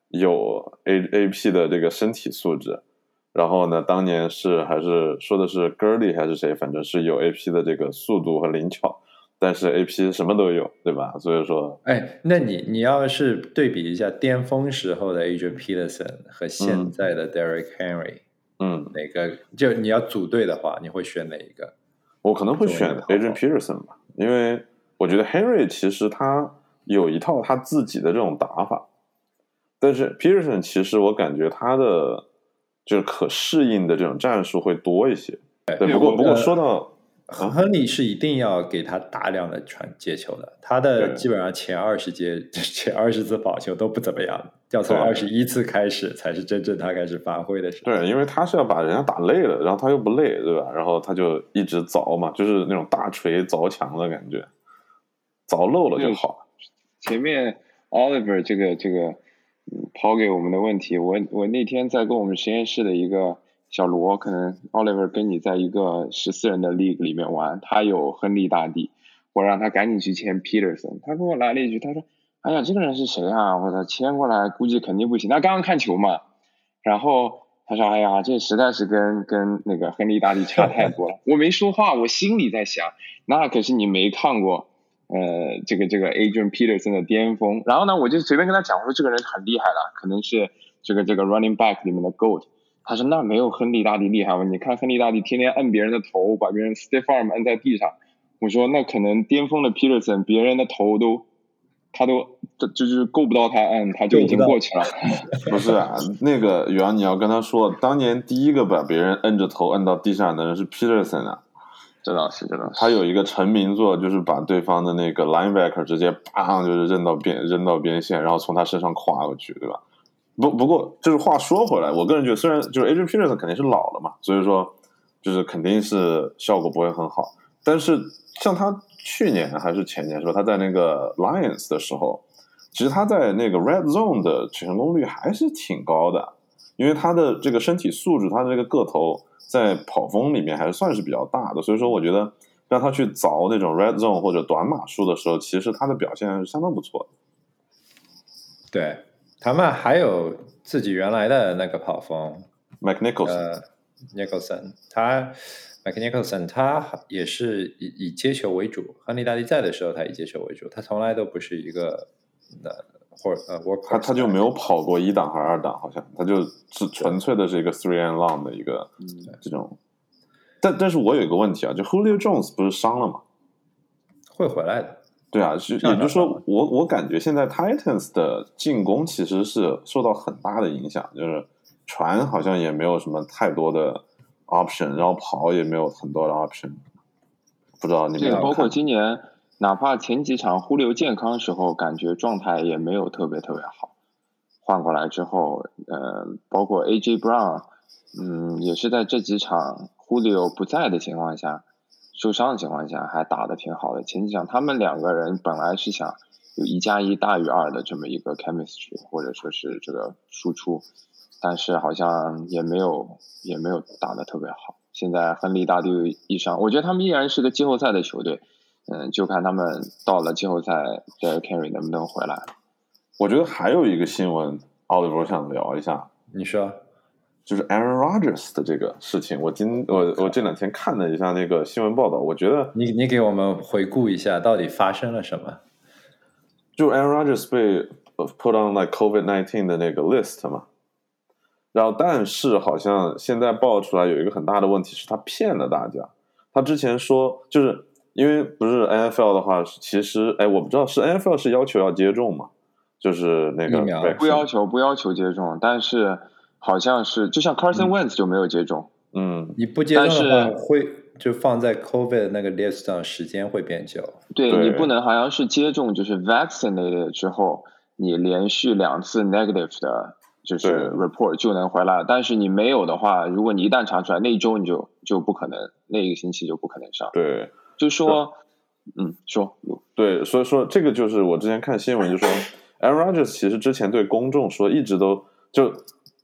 B: 有 A A P 的这个身体素质，然后呢，当年是还是说的是 Gurley 还是谁，反正是有 A P 的这个速度和灵巧，但是 A P 什么都有，对吧？所以说，
A: 哎，那你你要是对比一下巅峰时候的 Adrian Peterson 和现在的 Derek Henry，
B: 嗯，
A: 哪个就你要组队的话，你会选哪一个？
B: 我可能会选 Adrian Peterson 吧，因为。我觉得 Henry 其实他有一套他自己的这种打法，但是 Peterson 其实我感觉他的就是可适应的这种战术会多一些。对，不过不过说到
A: 亨利是一定要给他大量的传接球的，他的基本上前二十节 前二十次保球都不怎么样，要从二十一次开始才是真正他开始发挥的时
B: 候。对，因为他是要把人家打累了，然后他又不累，对吧？然后他就一直凿嘛，就是那种大锤凿墙的感觉。凿漏了就好。
C: 前面 Oliver 这个这个抛给我们的问题，我我那天在跟我们实验室的一个小罗，可能 Oliver 跟你在一个十四人的 league 里面玩，他有亨利大帝，我让他赶紧去签 Peterson，他跟我来了一句，他说：“哎呀，这个人是谁啊？我操，签过来估计肯定不行。”他刚刚看球嘛，然后他说：“哎呀，这实在是跟跟那个亨利大帝差太多了。”我没说话，我心里在想，那可是你没看过。呃，这个这个 Adrian Peterson 的巅峰，然后呢，我就随便跟他讲我说，这个人很厉害了，可能是这个这个 running back 里面的 goat。他说那没有亨利大帝厉害吗？你看亨利大帝天天摁别人的头，把别人 stiff arm 摁在地上。我说那可能巅峰的 Peterson，别人的头都他都这就是够不到他摁，他就已经过去了。
B: 不是啊，那个袁你要跟他说，当年第一个把别人摁着头摁到地上的人是 Peterson 啊。
C: 这倒是，这倒是。
B: 他有一个成名作，就是把对方的那个 linebacker 直接砰就是扔到边扔到边线，然后从他身上跨过去，对吧？不不过，就是话说回来，我个人觉得，虽然就是 Adrian Peterson 肯定是老了嘛，所以说就是肯定是效果不会很好。但是像他去年还是前年，是吧？他在那个 Lions 的时候，其实他在那个 Red Zone 的成功率还是挺高的，因为他的这个身体素质，他的这个个头。在跑风里面还是算是比较大的，所以说我觉得让他去凿那种 red zone 或者短码数的时候，其实他的表现是相当不错的。
A: 对他们还有自己原来的那个跑风
B: ，Mike Nicholson，
A: 呃，Nicholson，他 Mike Nicholson 他也是以以接球为主，亨利大帝在的时候他以接球为主，他从来都不是一个那。或者呃，我
B: 他他就没有跑过一档还是二档，好像他就是纯粹的是一个 three and long 的一个这种。但但是我有一个问题啊，就 Julio Jones 不是伤了吗？
A: 会回来的。
B: 对啊，是也就是说，我我感觉现在 Titans 的进攻其实是受到很大的影响，就是传好像也没有什么太多的 option，然后跑也没有很多的 option。不知道你们
C: 包括今年，哪怕前几场忽略健康时候，感觉状态也没有特别特别好。换过来之后，呃，包括 AJ Brown，嗯，也是在这几场忽略不在的情况下，受伤的情况下，还打的挺好的。前几场他们两个人本来是想有一加一大于二的这么一个 chemistry，或者说是这个输出，但是好像也没有也没有打的特别好。现在亨利大帝一伤，我觉得他们依然是个季后赛的球队，嗯，就看他们到了季后赛的 carry 能不能回来。
B: 我觉得还有一个新闻，奥利弗想聊一下。
A: 你说，
B: 就是 Aaron Rodgers 的这个事情。我今我我这两天看了一下那个新闻报道，我觉得
A: 你你给我们回顾一下，到底发生了什么？
B: 就 Aaron Rodgers 被 put on like COVID nineteen 的那个 list 嘛。然后，但是好像现在爆出来有一个很大的问题，是他骗了大家。他之前说，就是因为不是 NFL 的话，其实哎，我不知道是 NFL 是要求要接种吗？就是那个
C: 不要求不要求接种，但是好像是就像 Carson Wentz 就没有接种。
B: 嗯，
A: 你不接种的话，会就放在 COVID 那个 list 上，时间会变久。
C: 对你不能好像是接种，就是 vaccinated 之后，你连续两次 negative 的，就是 report 就能回来。但是你没有的话，如果你一旦查出来，那一周你就就不可能，那一个星期就不可能上。
B: 对，
C: 就说，嗯，说，
B: 对，所以说这个就是我之前看新闻就说。Aaron Rodgers 其实之前对公众说，一直都就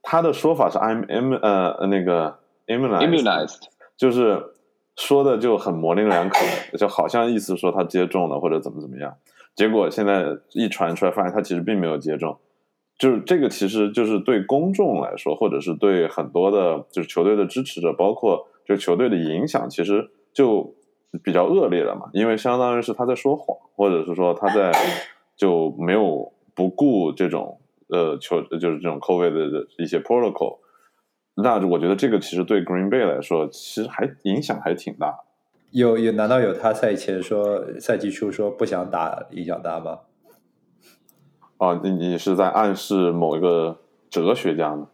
B: 他的说法是 I'm im 呃那个 immunized，就是说的就很模棱两可，就好像意思说他接种了或者怎么怎么样。结果现在一传出来，发现他其实并没有接种。就是这个其实就是对公众来说，或者是对很多的就是球队的支持者，包括就球队的影响，其实就比较恶劣了嘛。因为相当于是他在说谎，或者是说他在 就没有。不顾这种呃球就是这种 COVID 的一些 protocol，那我觉得这个其实对 Green Bay 来说，其实还影响还挺大。
A: 有有难道有他赛前说赛季初说不想打影响大吗？
B: 哦，你你是在暗示某一个哲学家呢？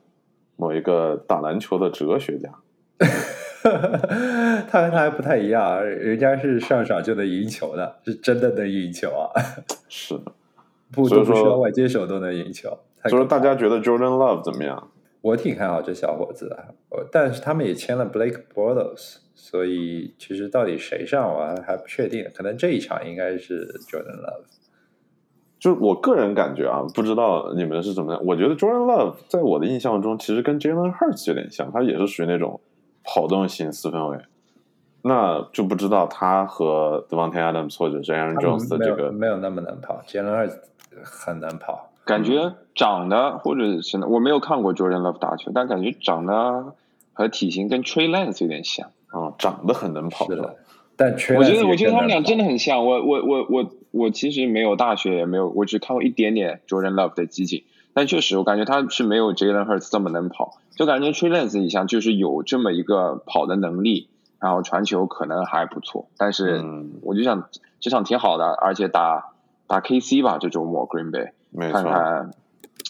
B: 某一个打篮球的哲学家？
A: 他跟他还不太一样，人家是上场就能赢球的，是真的能赢球啊！
B: 是。
A: 不都不需要外接手都能赢球，
B: 所以大家觉得 Jordan Love 怎么样？
A: 我挺看好这小伙子的，但是他们也签了 Blake Bortles，所以其实到底谁上我还还不确定，可能这一场应该是 Jordan Love。
B: 就我个人感觉啊，不知道你们是怎么样？我觉得 Jordan Love 在我的印象中，其实跟 Jalen Hurts 有点像，他也是属于那种跑动型四分卫。那就不知道他和 Devontae Adams 或者是 Aaron Jones 的这个
A: 没有那么能跑，Jalen Hurts 很难跑，
C: 感觉长得或者是我没有看过 Jordan Love 打球，但感觉长得和体型跟 Trey Lance 有点像
B: 啊，长得很能跑
A: 的。但我
C: 觉得我觉得他们俩真的很像。我我我我我其实没有大学也没有，我只看过一点点 Jordan Love 的集锦，但确实我感觉他是没有 Jalen Hurts 这么能跑，就感觉 Trey Lance 一像就是有这么一个跑的能力。然后传球可能还不错，但是我就想这场挺好的，而且打打 KC 吧，这周末 Green Bay 看看，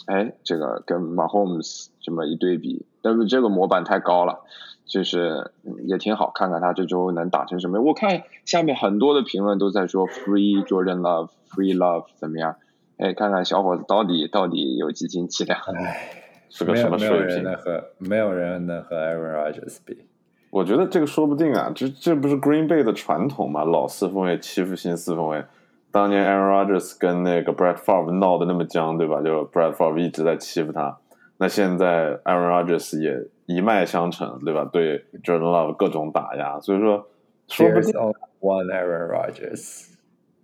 C: 哎，这个跟 Mahomes 这么一对比，但是这个模板太高了，就是也挺好，看看他这周能打成什么。我看下面很多的评论都在说 Free Jordan Love，Free Love 怎么样？哎，看看小伙子到底到底有几斤几两？
A: 哎，
B: 是个什么水
A: 平？没有人能和没有人能和 Aaron Rodgers 比。
B: 我觉得这个说不定啊，这这不是 Green Bay 的传统嘛？老四分卫欺负新四分卫。当年 Aaron Rodgers 跟那个 Brett Favre 闹得那么僵，对吧？就 Brett Favre 一直在欺负他。那现在 Aaron Rodgers 也一脉相承，对吧？对 Jordan Love 各种打压，所以说说不定
A: One Aaron Rodgers。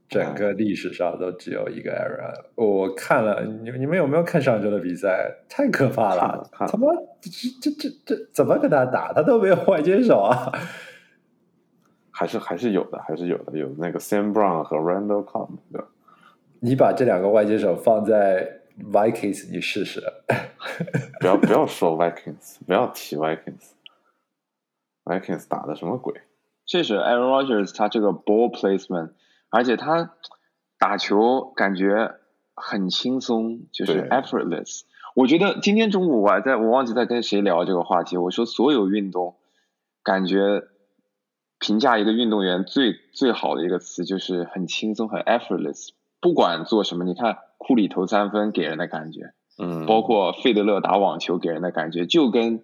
A: 整个历史上都只有一个 Aaron，我看了你你们有没有看上周的比赛？太可怕了！他妈这这这这怎么跟他打？他都没有外接手啊！
B: 还是还是有的，还是有的，有那个 Sam Brown 和 Randall Cobb。
A: 你把这两个外接手放在 Vikings，你试试。
B: 不要不 要说 Vikings，不要提 Vikings，Vikings 打的什么鬼？
C: 这是 Aaron Rodgers，他这个 ball placement。而且他打球感觉很轻松，就是 effortless。我觉得今天中午我还在我忘记在跟谁聊这个话题，我说所有运动感觉评价一个运动员最最好的一个词就是很轻松，很 effortless。不管做什么，你看库里投三分给人的感觉，
B: 嗯，
C: 包括费德勒打网球给人的感觉，就跟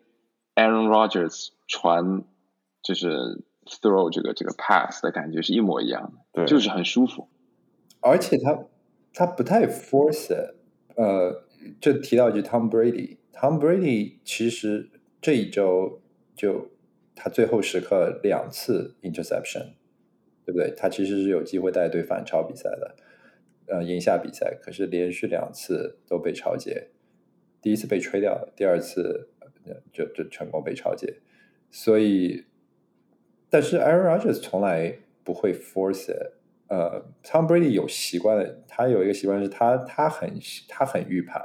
C: Aaron Rodgers 传就是 throw 这个这个 pass 的感觉是一模一样的，
B: 对，
C: 就是很舒服。
A: 而且他他不太 force，呃，就提到一句 Tom Brady，Tom Brady 其实这一周就他最后时刻两次 interception，对不对？他其实是有机会带队反超比赛的。呃，赢下比赛，可是连续两次都被超截，第一次被吹掉了，第二次就就成功被超截。所以，但是 Aaron Rodgers 从来不会 force。呃，Tom Brady 有习惯的，他有一个习惯是他他很他很预判，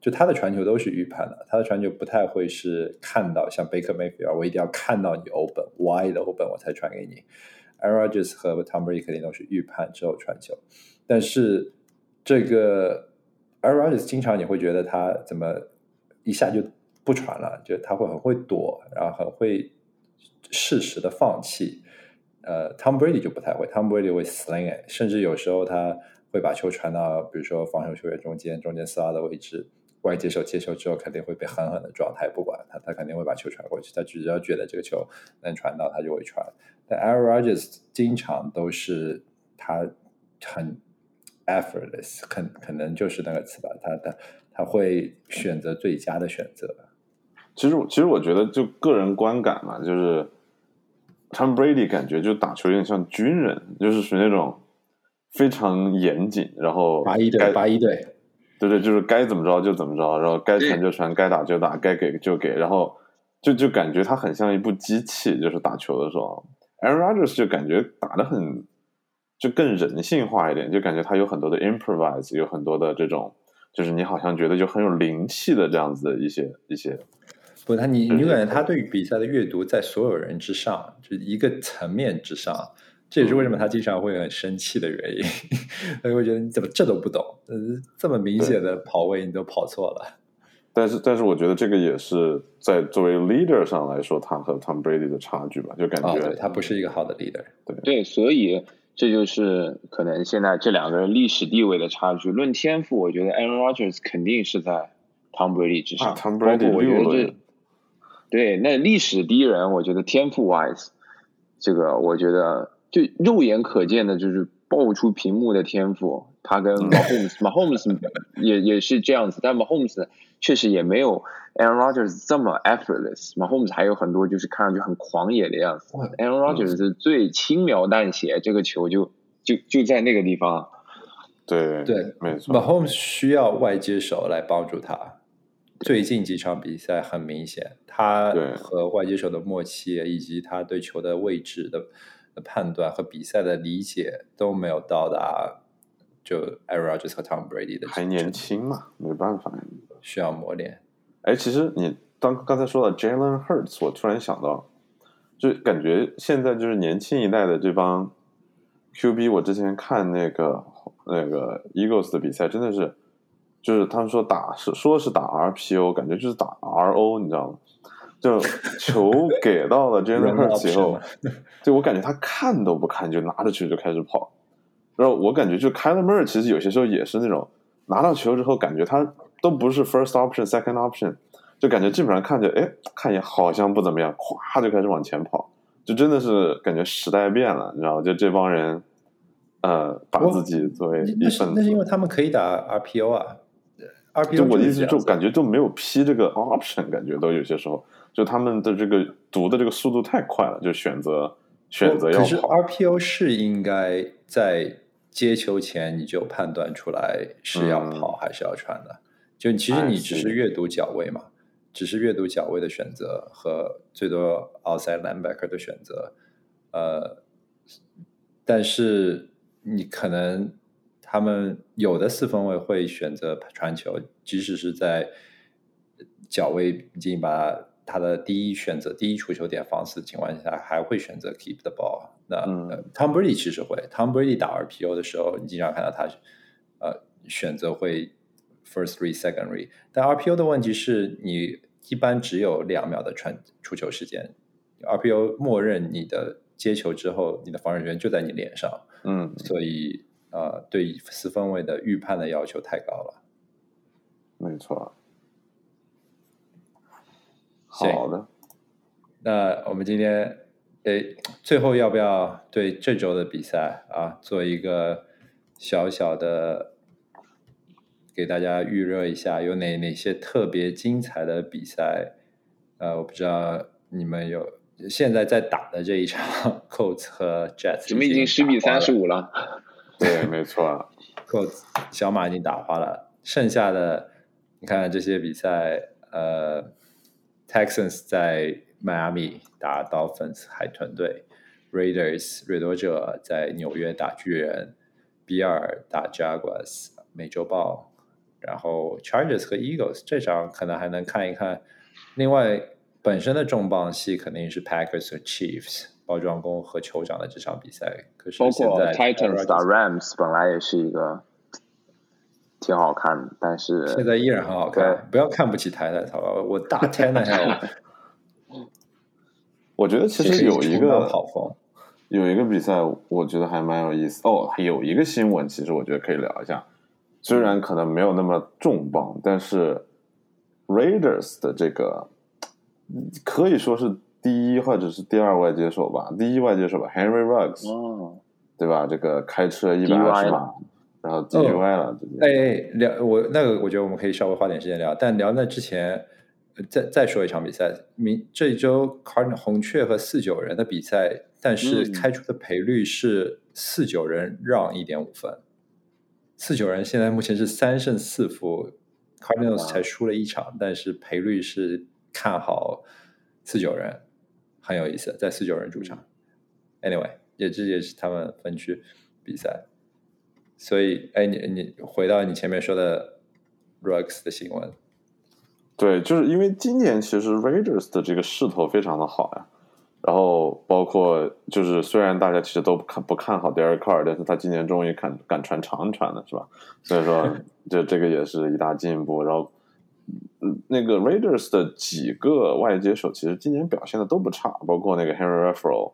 A: 就他的传球都是预判的，他的传球不太会是看到像 Baker Mayfield，我一定要看到你 open wide open 我才传给你。Aaron Rodgers 和 Tom Brady 肯定都是预判之后传球。但是这个 Aaron Rodgers 经常你会觉得他怎么一下就不传了，就他会很会躲，然后很会适时的放弃。呃，Tom Brady 就不太会，Tom Brady 会 sling，it，甚至有时候他会把球传到比如说防守球员中间，中间四号的位置，外接手接球之后肯定会被狠狠的撞，他也不管他，他肯定会把球传过去，他只要觉得这个球能传到，他就会传。但 Aaron Rodgers 经常都是他很。effortless，可可能就是那个词吧，他他他会选择最佳的选择。
B: 其实，其实我觉得就个人观感嘛，就是 Tom Brady 感觉就打球有点像军人，就是属于那种非常严谨，然后
A: 八一队，八一队，
B: 对对，就是该怎么着就怎么着，然后该传就传，该打就打，该给就给，然后就就感觉他很像一部机器，就是打球的时候，Aaron Rodgers 就感觉打的很。就更人性化一点，就感觉他有很多的 improvise，有很多的这种，就是你好像觉得就很有灵气的这样子的一些一些。
A: 不，他你你感觉他对于比赛的阅读在所有人之上，就一个层面之上。这也是为什么他经常会很生气的原因。他会觉得你怎么这都不懂？呃，这么明显的跑位你都跑错了。
B: 但是，但是我觉得这个也是在作为 leader 上来说，他和 Tom Brady 的差距吧，就感觉
A: 他不是一个好的 leader。
B: 对
C: 对，所以。这就是可能现在这两个人历史地位的差距。论天赋，我觉得 Aaron Rodgers 肯定是在 Tom Brady 之上。
B: Tom Brady
C: 我觉得这对那历史第一人，我觉得天赋 wise，这个我觉得就肉眼可见的就是爆出屏幕的天赋。他跟 Mahomes，Mahomes 也也是这样子，但 Mahomes 确实也没有 Aaron Rodgers 这么 effortless。Mahomes 还有很多就是看上去很狂野的样子。Aaron Rodgers 是最轻描淡写，这个球就就就在那个地方。
B: 对
A: 对，
B: 没错。
A: Mahomes 需要外接手来帮助他。最近几场比赛很明显，他和外接手的默契，以及他对球的位置的判断和比赛的理解都没有到达。就 Aaron Rodgers 和 Tom Brady 的
B: 还年轻嘛，没办法，
A: 需要磨练。
B: 哎，其实你当刚才说到 Jalen Hurts，我突然想到，就感觉现在就是年轻一代的这帮 QB，我之前看那个那个 Eagles 的比赛，真的是，就是他们说打是说是打 RPO，感觉就是打 RO，你知道吗？就球给到了 Jalen Hurts 以后，就我感觉他看都不看，就拿着球就开始跑。然后我感觉就 k y l e Murray 其实有些时候也是那种拿到球之后，感觉他都不是 first option second option，就感觉基本上看着哎看也好像不怎么样，咵就开始往前跑，就真的是感觉时代变了，你知道就这帮人呃把自己作为一份，
A: 那是因为他们可以打 RPO 啊
B: 就我的意思就感觉就没有 P 这个 option，感觉都有些时候就他们的这个读的这个速度太快了，就选择选择要跑。可
A: 是 RPO 是应该在。接球前你就判断出来是要跑还是要传的，就其实你只是阅读脚位嘛，只是阅读脚位的选择和最多 outside linebacker 的选择，呃，但是你可能他们有的四分卫会选择传球，即使是在脚位已经把他的第一选择、第一出球点放肆的情况下，还会选择 keep the ball。那 Tom Brady 其实会，Tom Brady 打 RPO 的时候，你经常看到他呃选择会 first three second read。但 RPO 的问题是你一般只有两秒的传出球时间，RPO 默认你的接球之后，你的防守员就在你脸上，
B: 嗯，
A: 所以呃对四分位的预判的要求太高了。
B: 没错。好的，
A: 那我们今天诶，最后要不要对这周的比赛啊做一个小小的给大家预热一下？有哪哪些特别精彩的比赛？呃，我不知道你们有现在在打的这一场 Colts 和 Jets，
C: 我们已经十比三十五了。
B: 对，没错，
A: Colts 小马已经打花了，剩下的你看这些比赛，呃。Texans 在迈阿密打 Dolphins 海豚队，Raiders 瑞夺者在纽约打巨人，比尔打 Jaguars 美洲豹，然后 Chargers 和 Eagles 这场可能还能看一看。另外，本身的重磅戏肯定是 Packers 和 Chiefs 包装工和酋长的这场比赛。可是现在
C: Titans 打 Rams 本来也是一个。挺好看的，但是
A: 现在依然很好看。不要看不起台台，好吧？我大天的还
B: 我觉得其实有一个
A: 跑风，
B: 有一个比赛，我觉得还蛮有意思。哦，有一个新闻，其实我觉得可以聊一下。虽然可能没有那么重磅，但是 Raiders 的这个可以说是第一或者是第二外接手吧，第一外接手吧，Henry Ruggs，
C: 哦，
B: 对吧？这个开车一百二十码。然后 DUI 了，哎
A: 哎，聊我那个，我觉得我们可以稍微花点时间聊。但聊那之前，再再说一场比赛，明这一周 Cardinal 红雀和四九人的比赛，但是开出的赔率是四九人让一点五分，四九人现在目前是三胜四负，Cardinals 才输了一场，但是赔率是看好四九人，很有意思，在四九人主场。Anyway，也这也是他们分区比赛。所以，哎，你你回到你前面说的 Ruggs 的新闻，
B: 对，就是因为今年其实 Raiders 的这个势头非常的好呀，然后包括就是虽然大家其实都不看不看好 Derek Carr，但是他今年终于敢敢传长传了，是吧？所以说，这这个也是一大进步。然后，那个 Raiders 的几个外接手其实今年表现的都不差，包括那个 Henry r a f f e l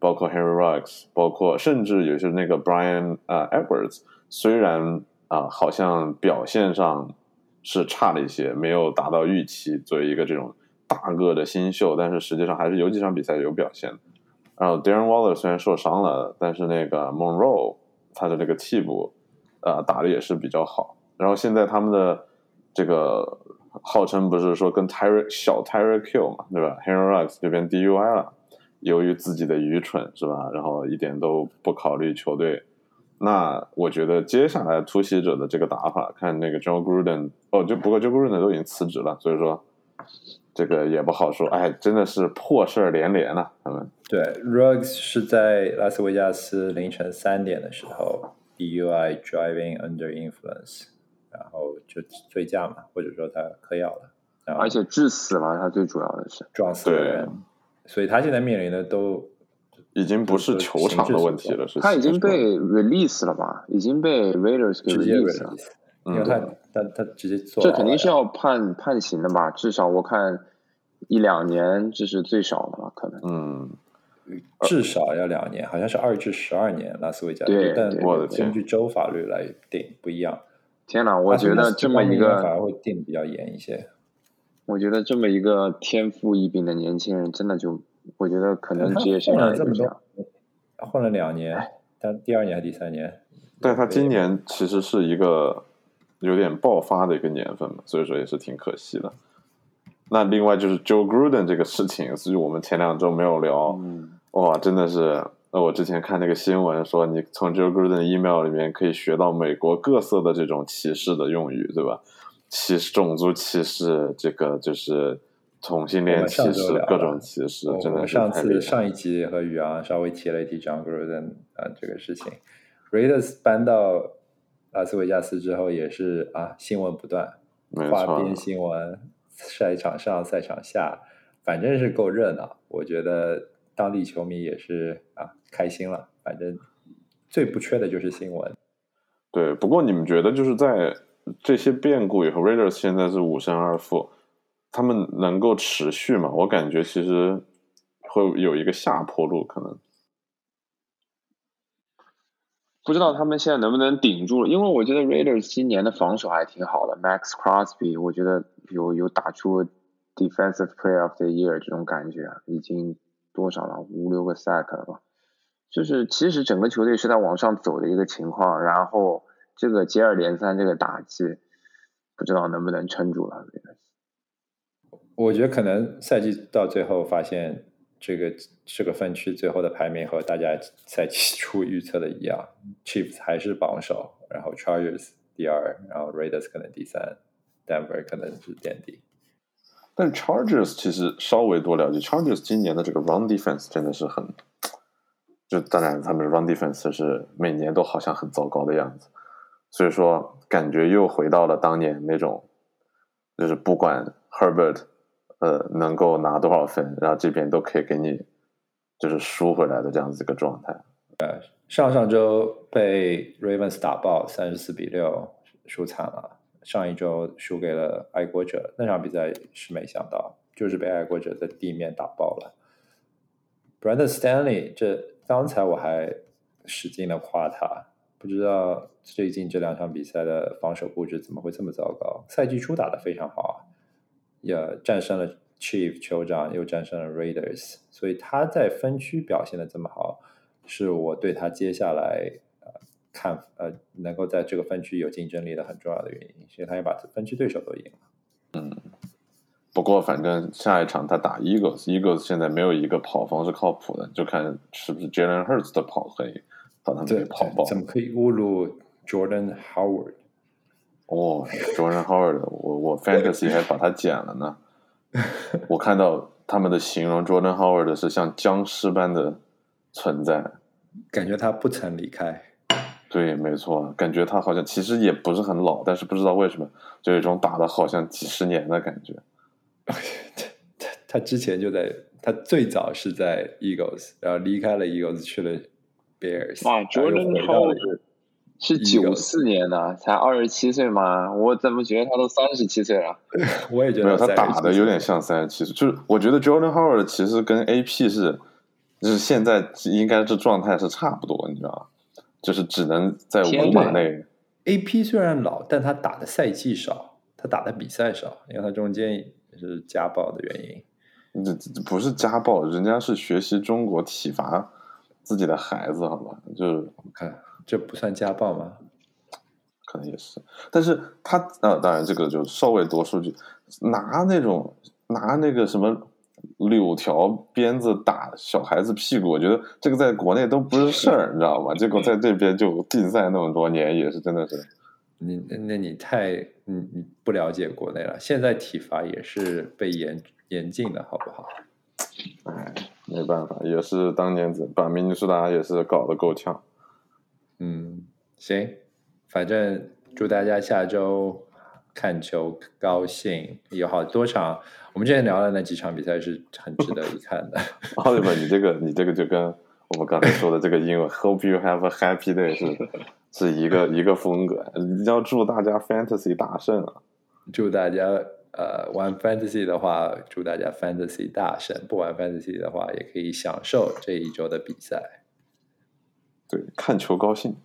B: 包括 Henry Ruggs，包括甚至有些那个 Brian 呃 Edwards，虽然啊好像表现上是差了一些，没有达到预期，作为一个这种大个的新秀，但是实际上还是有几场比赛有表现。然后 Darren Waller 虽然受伤了，但是那个 Monroe 他的这个替补啊打的也是比较好。然后现在他们的这个号称不是说跟 Tyre 小 Tyre Q 嘛，对吧？Henry Ruggs 这边 DUI 了。由于自己的愚蠢，是吧？然后一点都不考虑球队。那我觉得接下来突袭者的这个打法，看那个 Joe Gruden，哦，就不过 Joe Gruden 都已经辞职了，所以说这个也不好说。哎，真的是破事儿连连啊！他们
A: 对 Ruggs 是在拉斯维加斯凌晨三点的时候，DUI driving under influence，然后就醉驾嘛，或者说他嗑药了，
C: 而且致死了。他最主要的是
A: 撞死人。所以他现在面临的都
B: 已经不是球场的问题了，是
C: 他已经被 release 了吧？已经被 Raiders 给 release 了，
A: 因为他他他直接做
C: 这肯定是要判判刑的吧？至少我看一两年这是最少的吧？可能
B: 嗯，
A: 至少要两年，好像是二至十二年拉斯维加
C: 斯，
A: 但根据州法律来定不一样。
C: 天哪，我觉得这么一个
A: 反而会定比较严一些。
C: 我觉得这么一个天赋异禀的年轻人，真的就我觉得可能职业生涯
A: 这么多，混了两年，但第二年还是第三年？
B: 但他今年其实是一个有点爆发的一个年份嘛，所以说也是挺可惜的。那另外就是 Joe Gruden 这个事情，所以我们前两周没有聊。哇，真的是，呃，我之前看那个新闻说，你从 Joe Gruden email 里面可以学到美国各色的这种歧视的用语，对吧？歧视、种族歧视，这个就是同性恋歧视，各种歧视，真的
A: 是上次上一集和宇昂稍微提了一提 John Gruden 啊这个事情，Raiders 搬到拉斯维加斯之后也是啊新闻不断，花边新闻，赛场上赛场下反正是够热闹，我觉得当地球迷也是啊开心了。反正最不缺的就是新闻。
B: 对，不过你们觉得就是在这些变故以后，Raiders 现在是五胜二负，他们能够持续吗？我感觉其实会有一个下坡路，可能。
C: 不知道他们现在能不能顶住了，因为我觉得 Raiders 今年的防守还挺好的。Max Crosby 我觉得有有打出 Defensive Player of the Year 这种感觉，已经多少了五六个 sack 了吧？就是其实整个球队是在往上走的一个情况，然后这个接二连三这个打击，不知道能不能撑住了。
A: 我觉得可能赛季到最后发现。这个这个分区最后的排名和大家在起 初预测的一样，Chiefs 还是榜首，然后 Chargers 第二，然后 Raiders 可能第三，Denver 可能是垫底。
B: 但 Chargers 其实稍微多了解，Chargers 今年的这个 Run Defense 真的是很，就当然他们 Run Defense 是每年都好像很糟糕的样子，所以说感觉又回到了当年那种，就是不管 Herbert。呃，能够拿多少分，然后这边都可以给你，就是输回来的这样子一个状态。
A: 呃，上上周被 Ravens 打爆，三十四比六输惨了。上一周输给了爱国者，那场比赛是没想到，就是被爱国者在地面打爆了。Brandon Stanley，这刚才我还使劲的夸他，不知道最近这两场比赛的防守布置怎么会这么糟糕？赛季初打的非常好。也战胜了 Chief 酋长，又战胜了 Raiders，所以他在分区表现的这么好，是我对他接下来看呃能够在这个分区有竞争力的很重要的原因，所以他也把分区对手都赢了。
B: 嗯，不过反正下一场他打 Eagles，Eagles 现在没有一个跑方是靠谱的，就看是不是 Jalen Hurts 的跑可以把他们给跑爆。
A: 怎么可以侮辱 Jordan Howard？
B: 哦，Jordan Howard，我我 Fantasy 还把他剪了呢。我看到他们的形容 Jordan Howard 是像僵尸般的存在，
A: 感觉他不曾离开。
B: 对，没错，感觉他好像其实也不是很老，但是不知道为什么就有一种打的好像几十年的感觉。
A: 他他他之前就在，他最早是在 Eagles，然后离开了 Eagles 去了 Bears，
C: 哇，Jordan Howard。是九四年的，才二十七岁吗？我怎么觉得他都三十七岁了？
A: 我也觉得
B: 没有，他打的有点像三十七岁。就是我觉得 Jordan Howard 其实跟 AP 是，就是现在应该这状态是差不多，你知道吗？就是只能在五码内。
A: AP 虽然老，但他打的赛季少，他打的比赛少，因为他中间是家暴的原因。
B: 这这不是家暴，人家是学习中国体罚自己的孩子，好吧？就是
A: 我看。这不算家暴吗？
B: 可能也是，但是他呃，当然这个就稍微多数据，拿那种拿那个什么柳条鞭子打小孩子屁股，我觉得这个在国内都不是事儿，你知道吗？结果在这边就禁赛那么多年，也是真的是。
A: 你那你太你你不了解国内了，现在体罚也是被严严禁的，好不好？
B: 哎，没办法，也是当年子把明尼苏达也是搞得够呛。
A: 嗯，行，反正祝大家下周看球高兴，有好多场。我们之前聊的那几场比赛是很值得一看的。
B: 奥利弗，你这个你这个就跟我们刚才说的这个英文 “Hope you have a happy day” 是是一个一个风格。要祝大家 Fantasy 大胜啊！
A: 祝大家呃玩 Fantasy 的话，祝大家 Fantasy 大胜；不玩 Fantasy 的话，也可以享受这一周的比赛。
B: 对，看球高兴，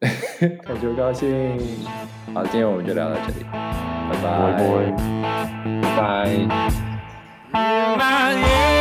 A: 看球高兴。好，今天我们就聊到这里，拜
C: 拜，拜拜。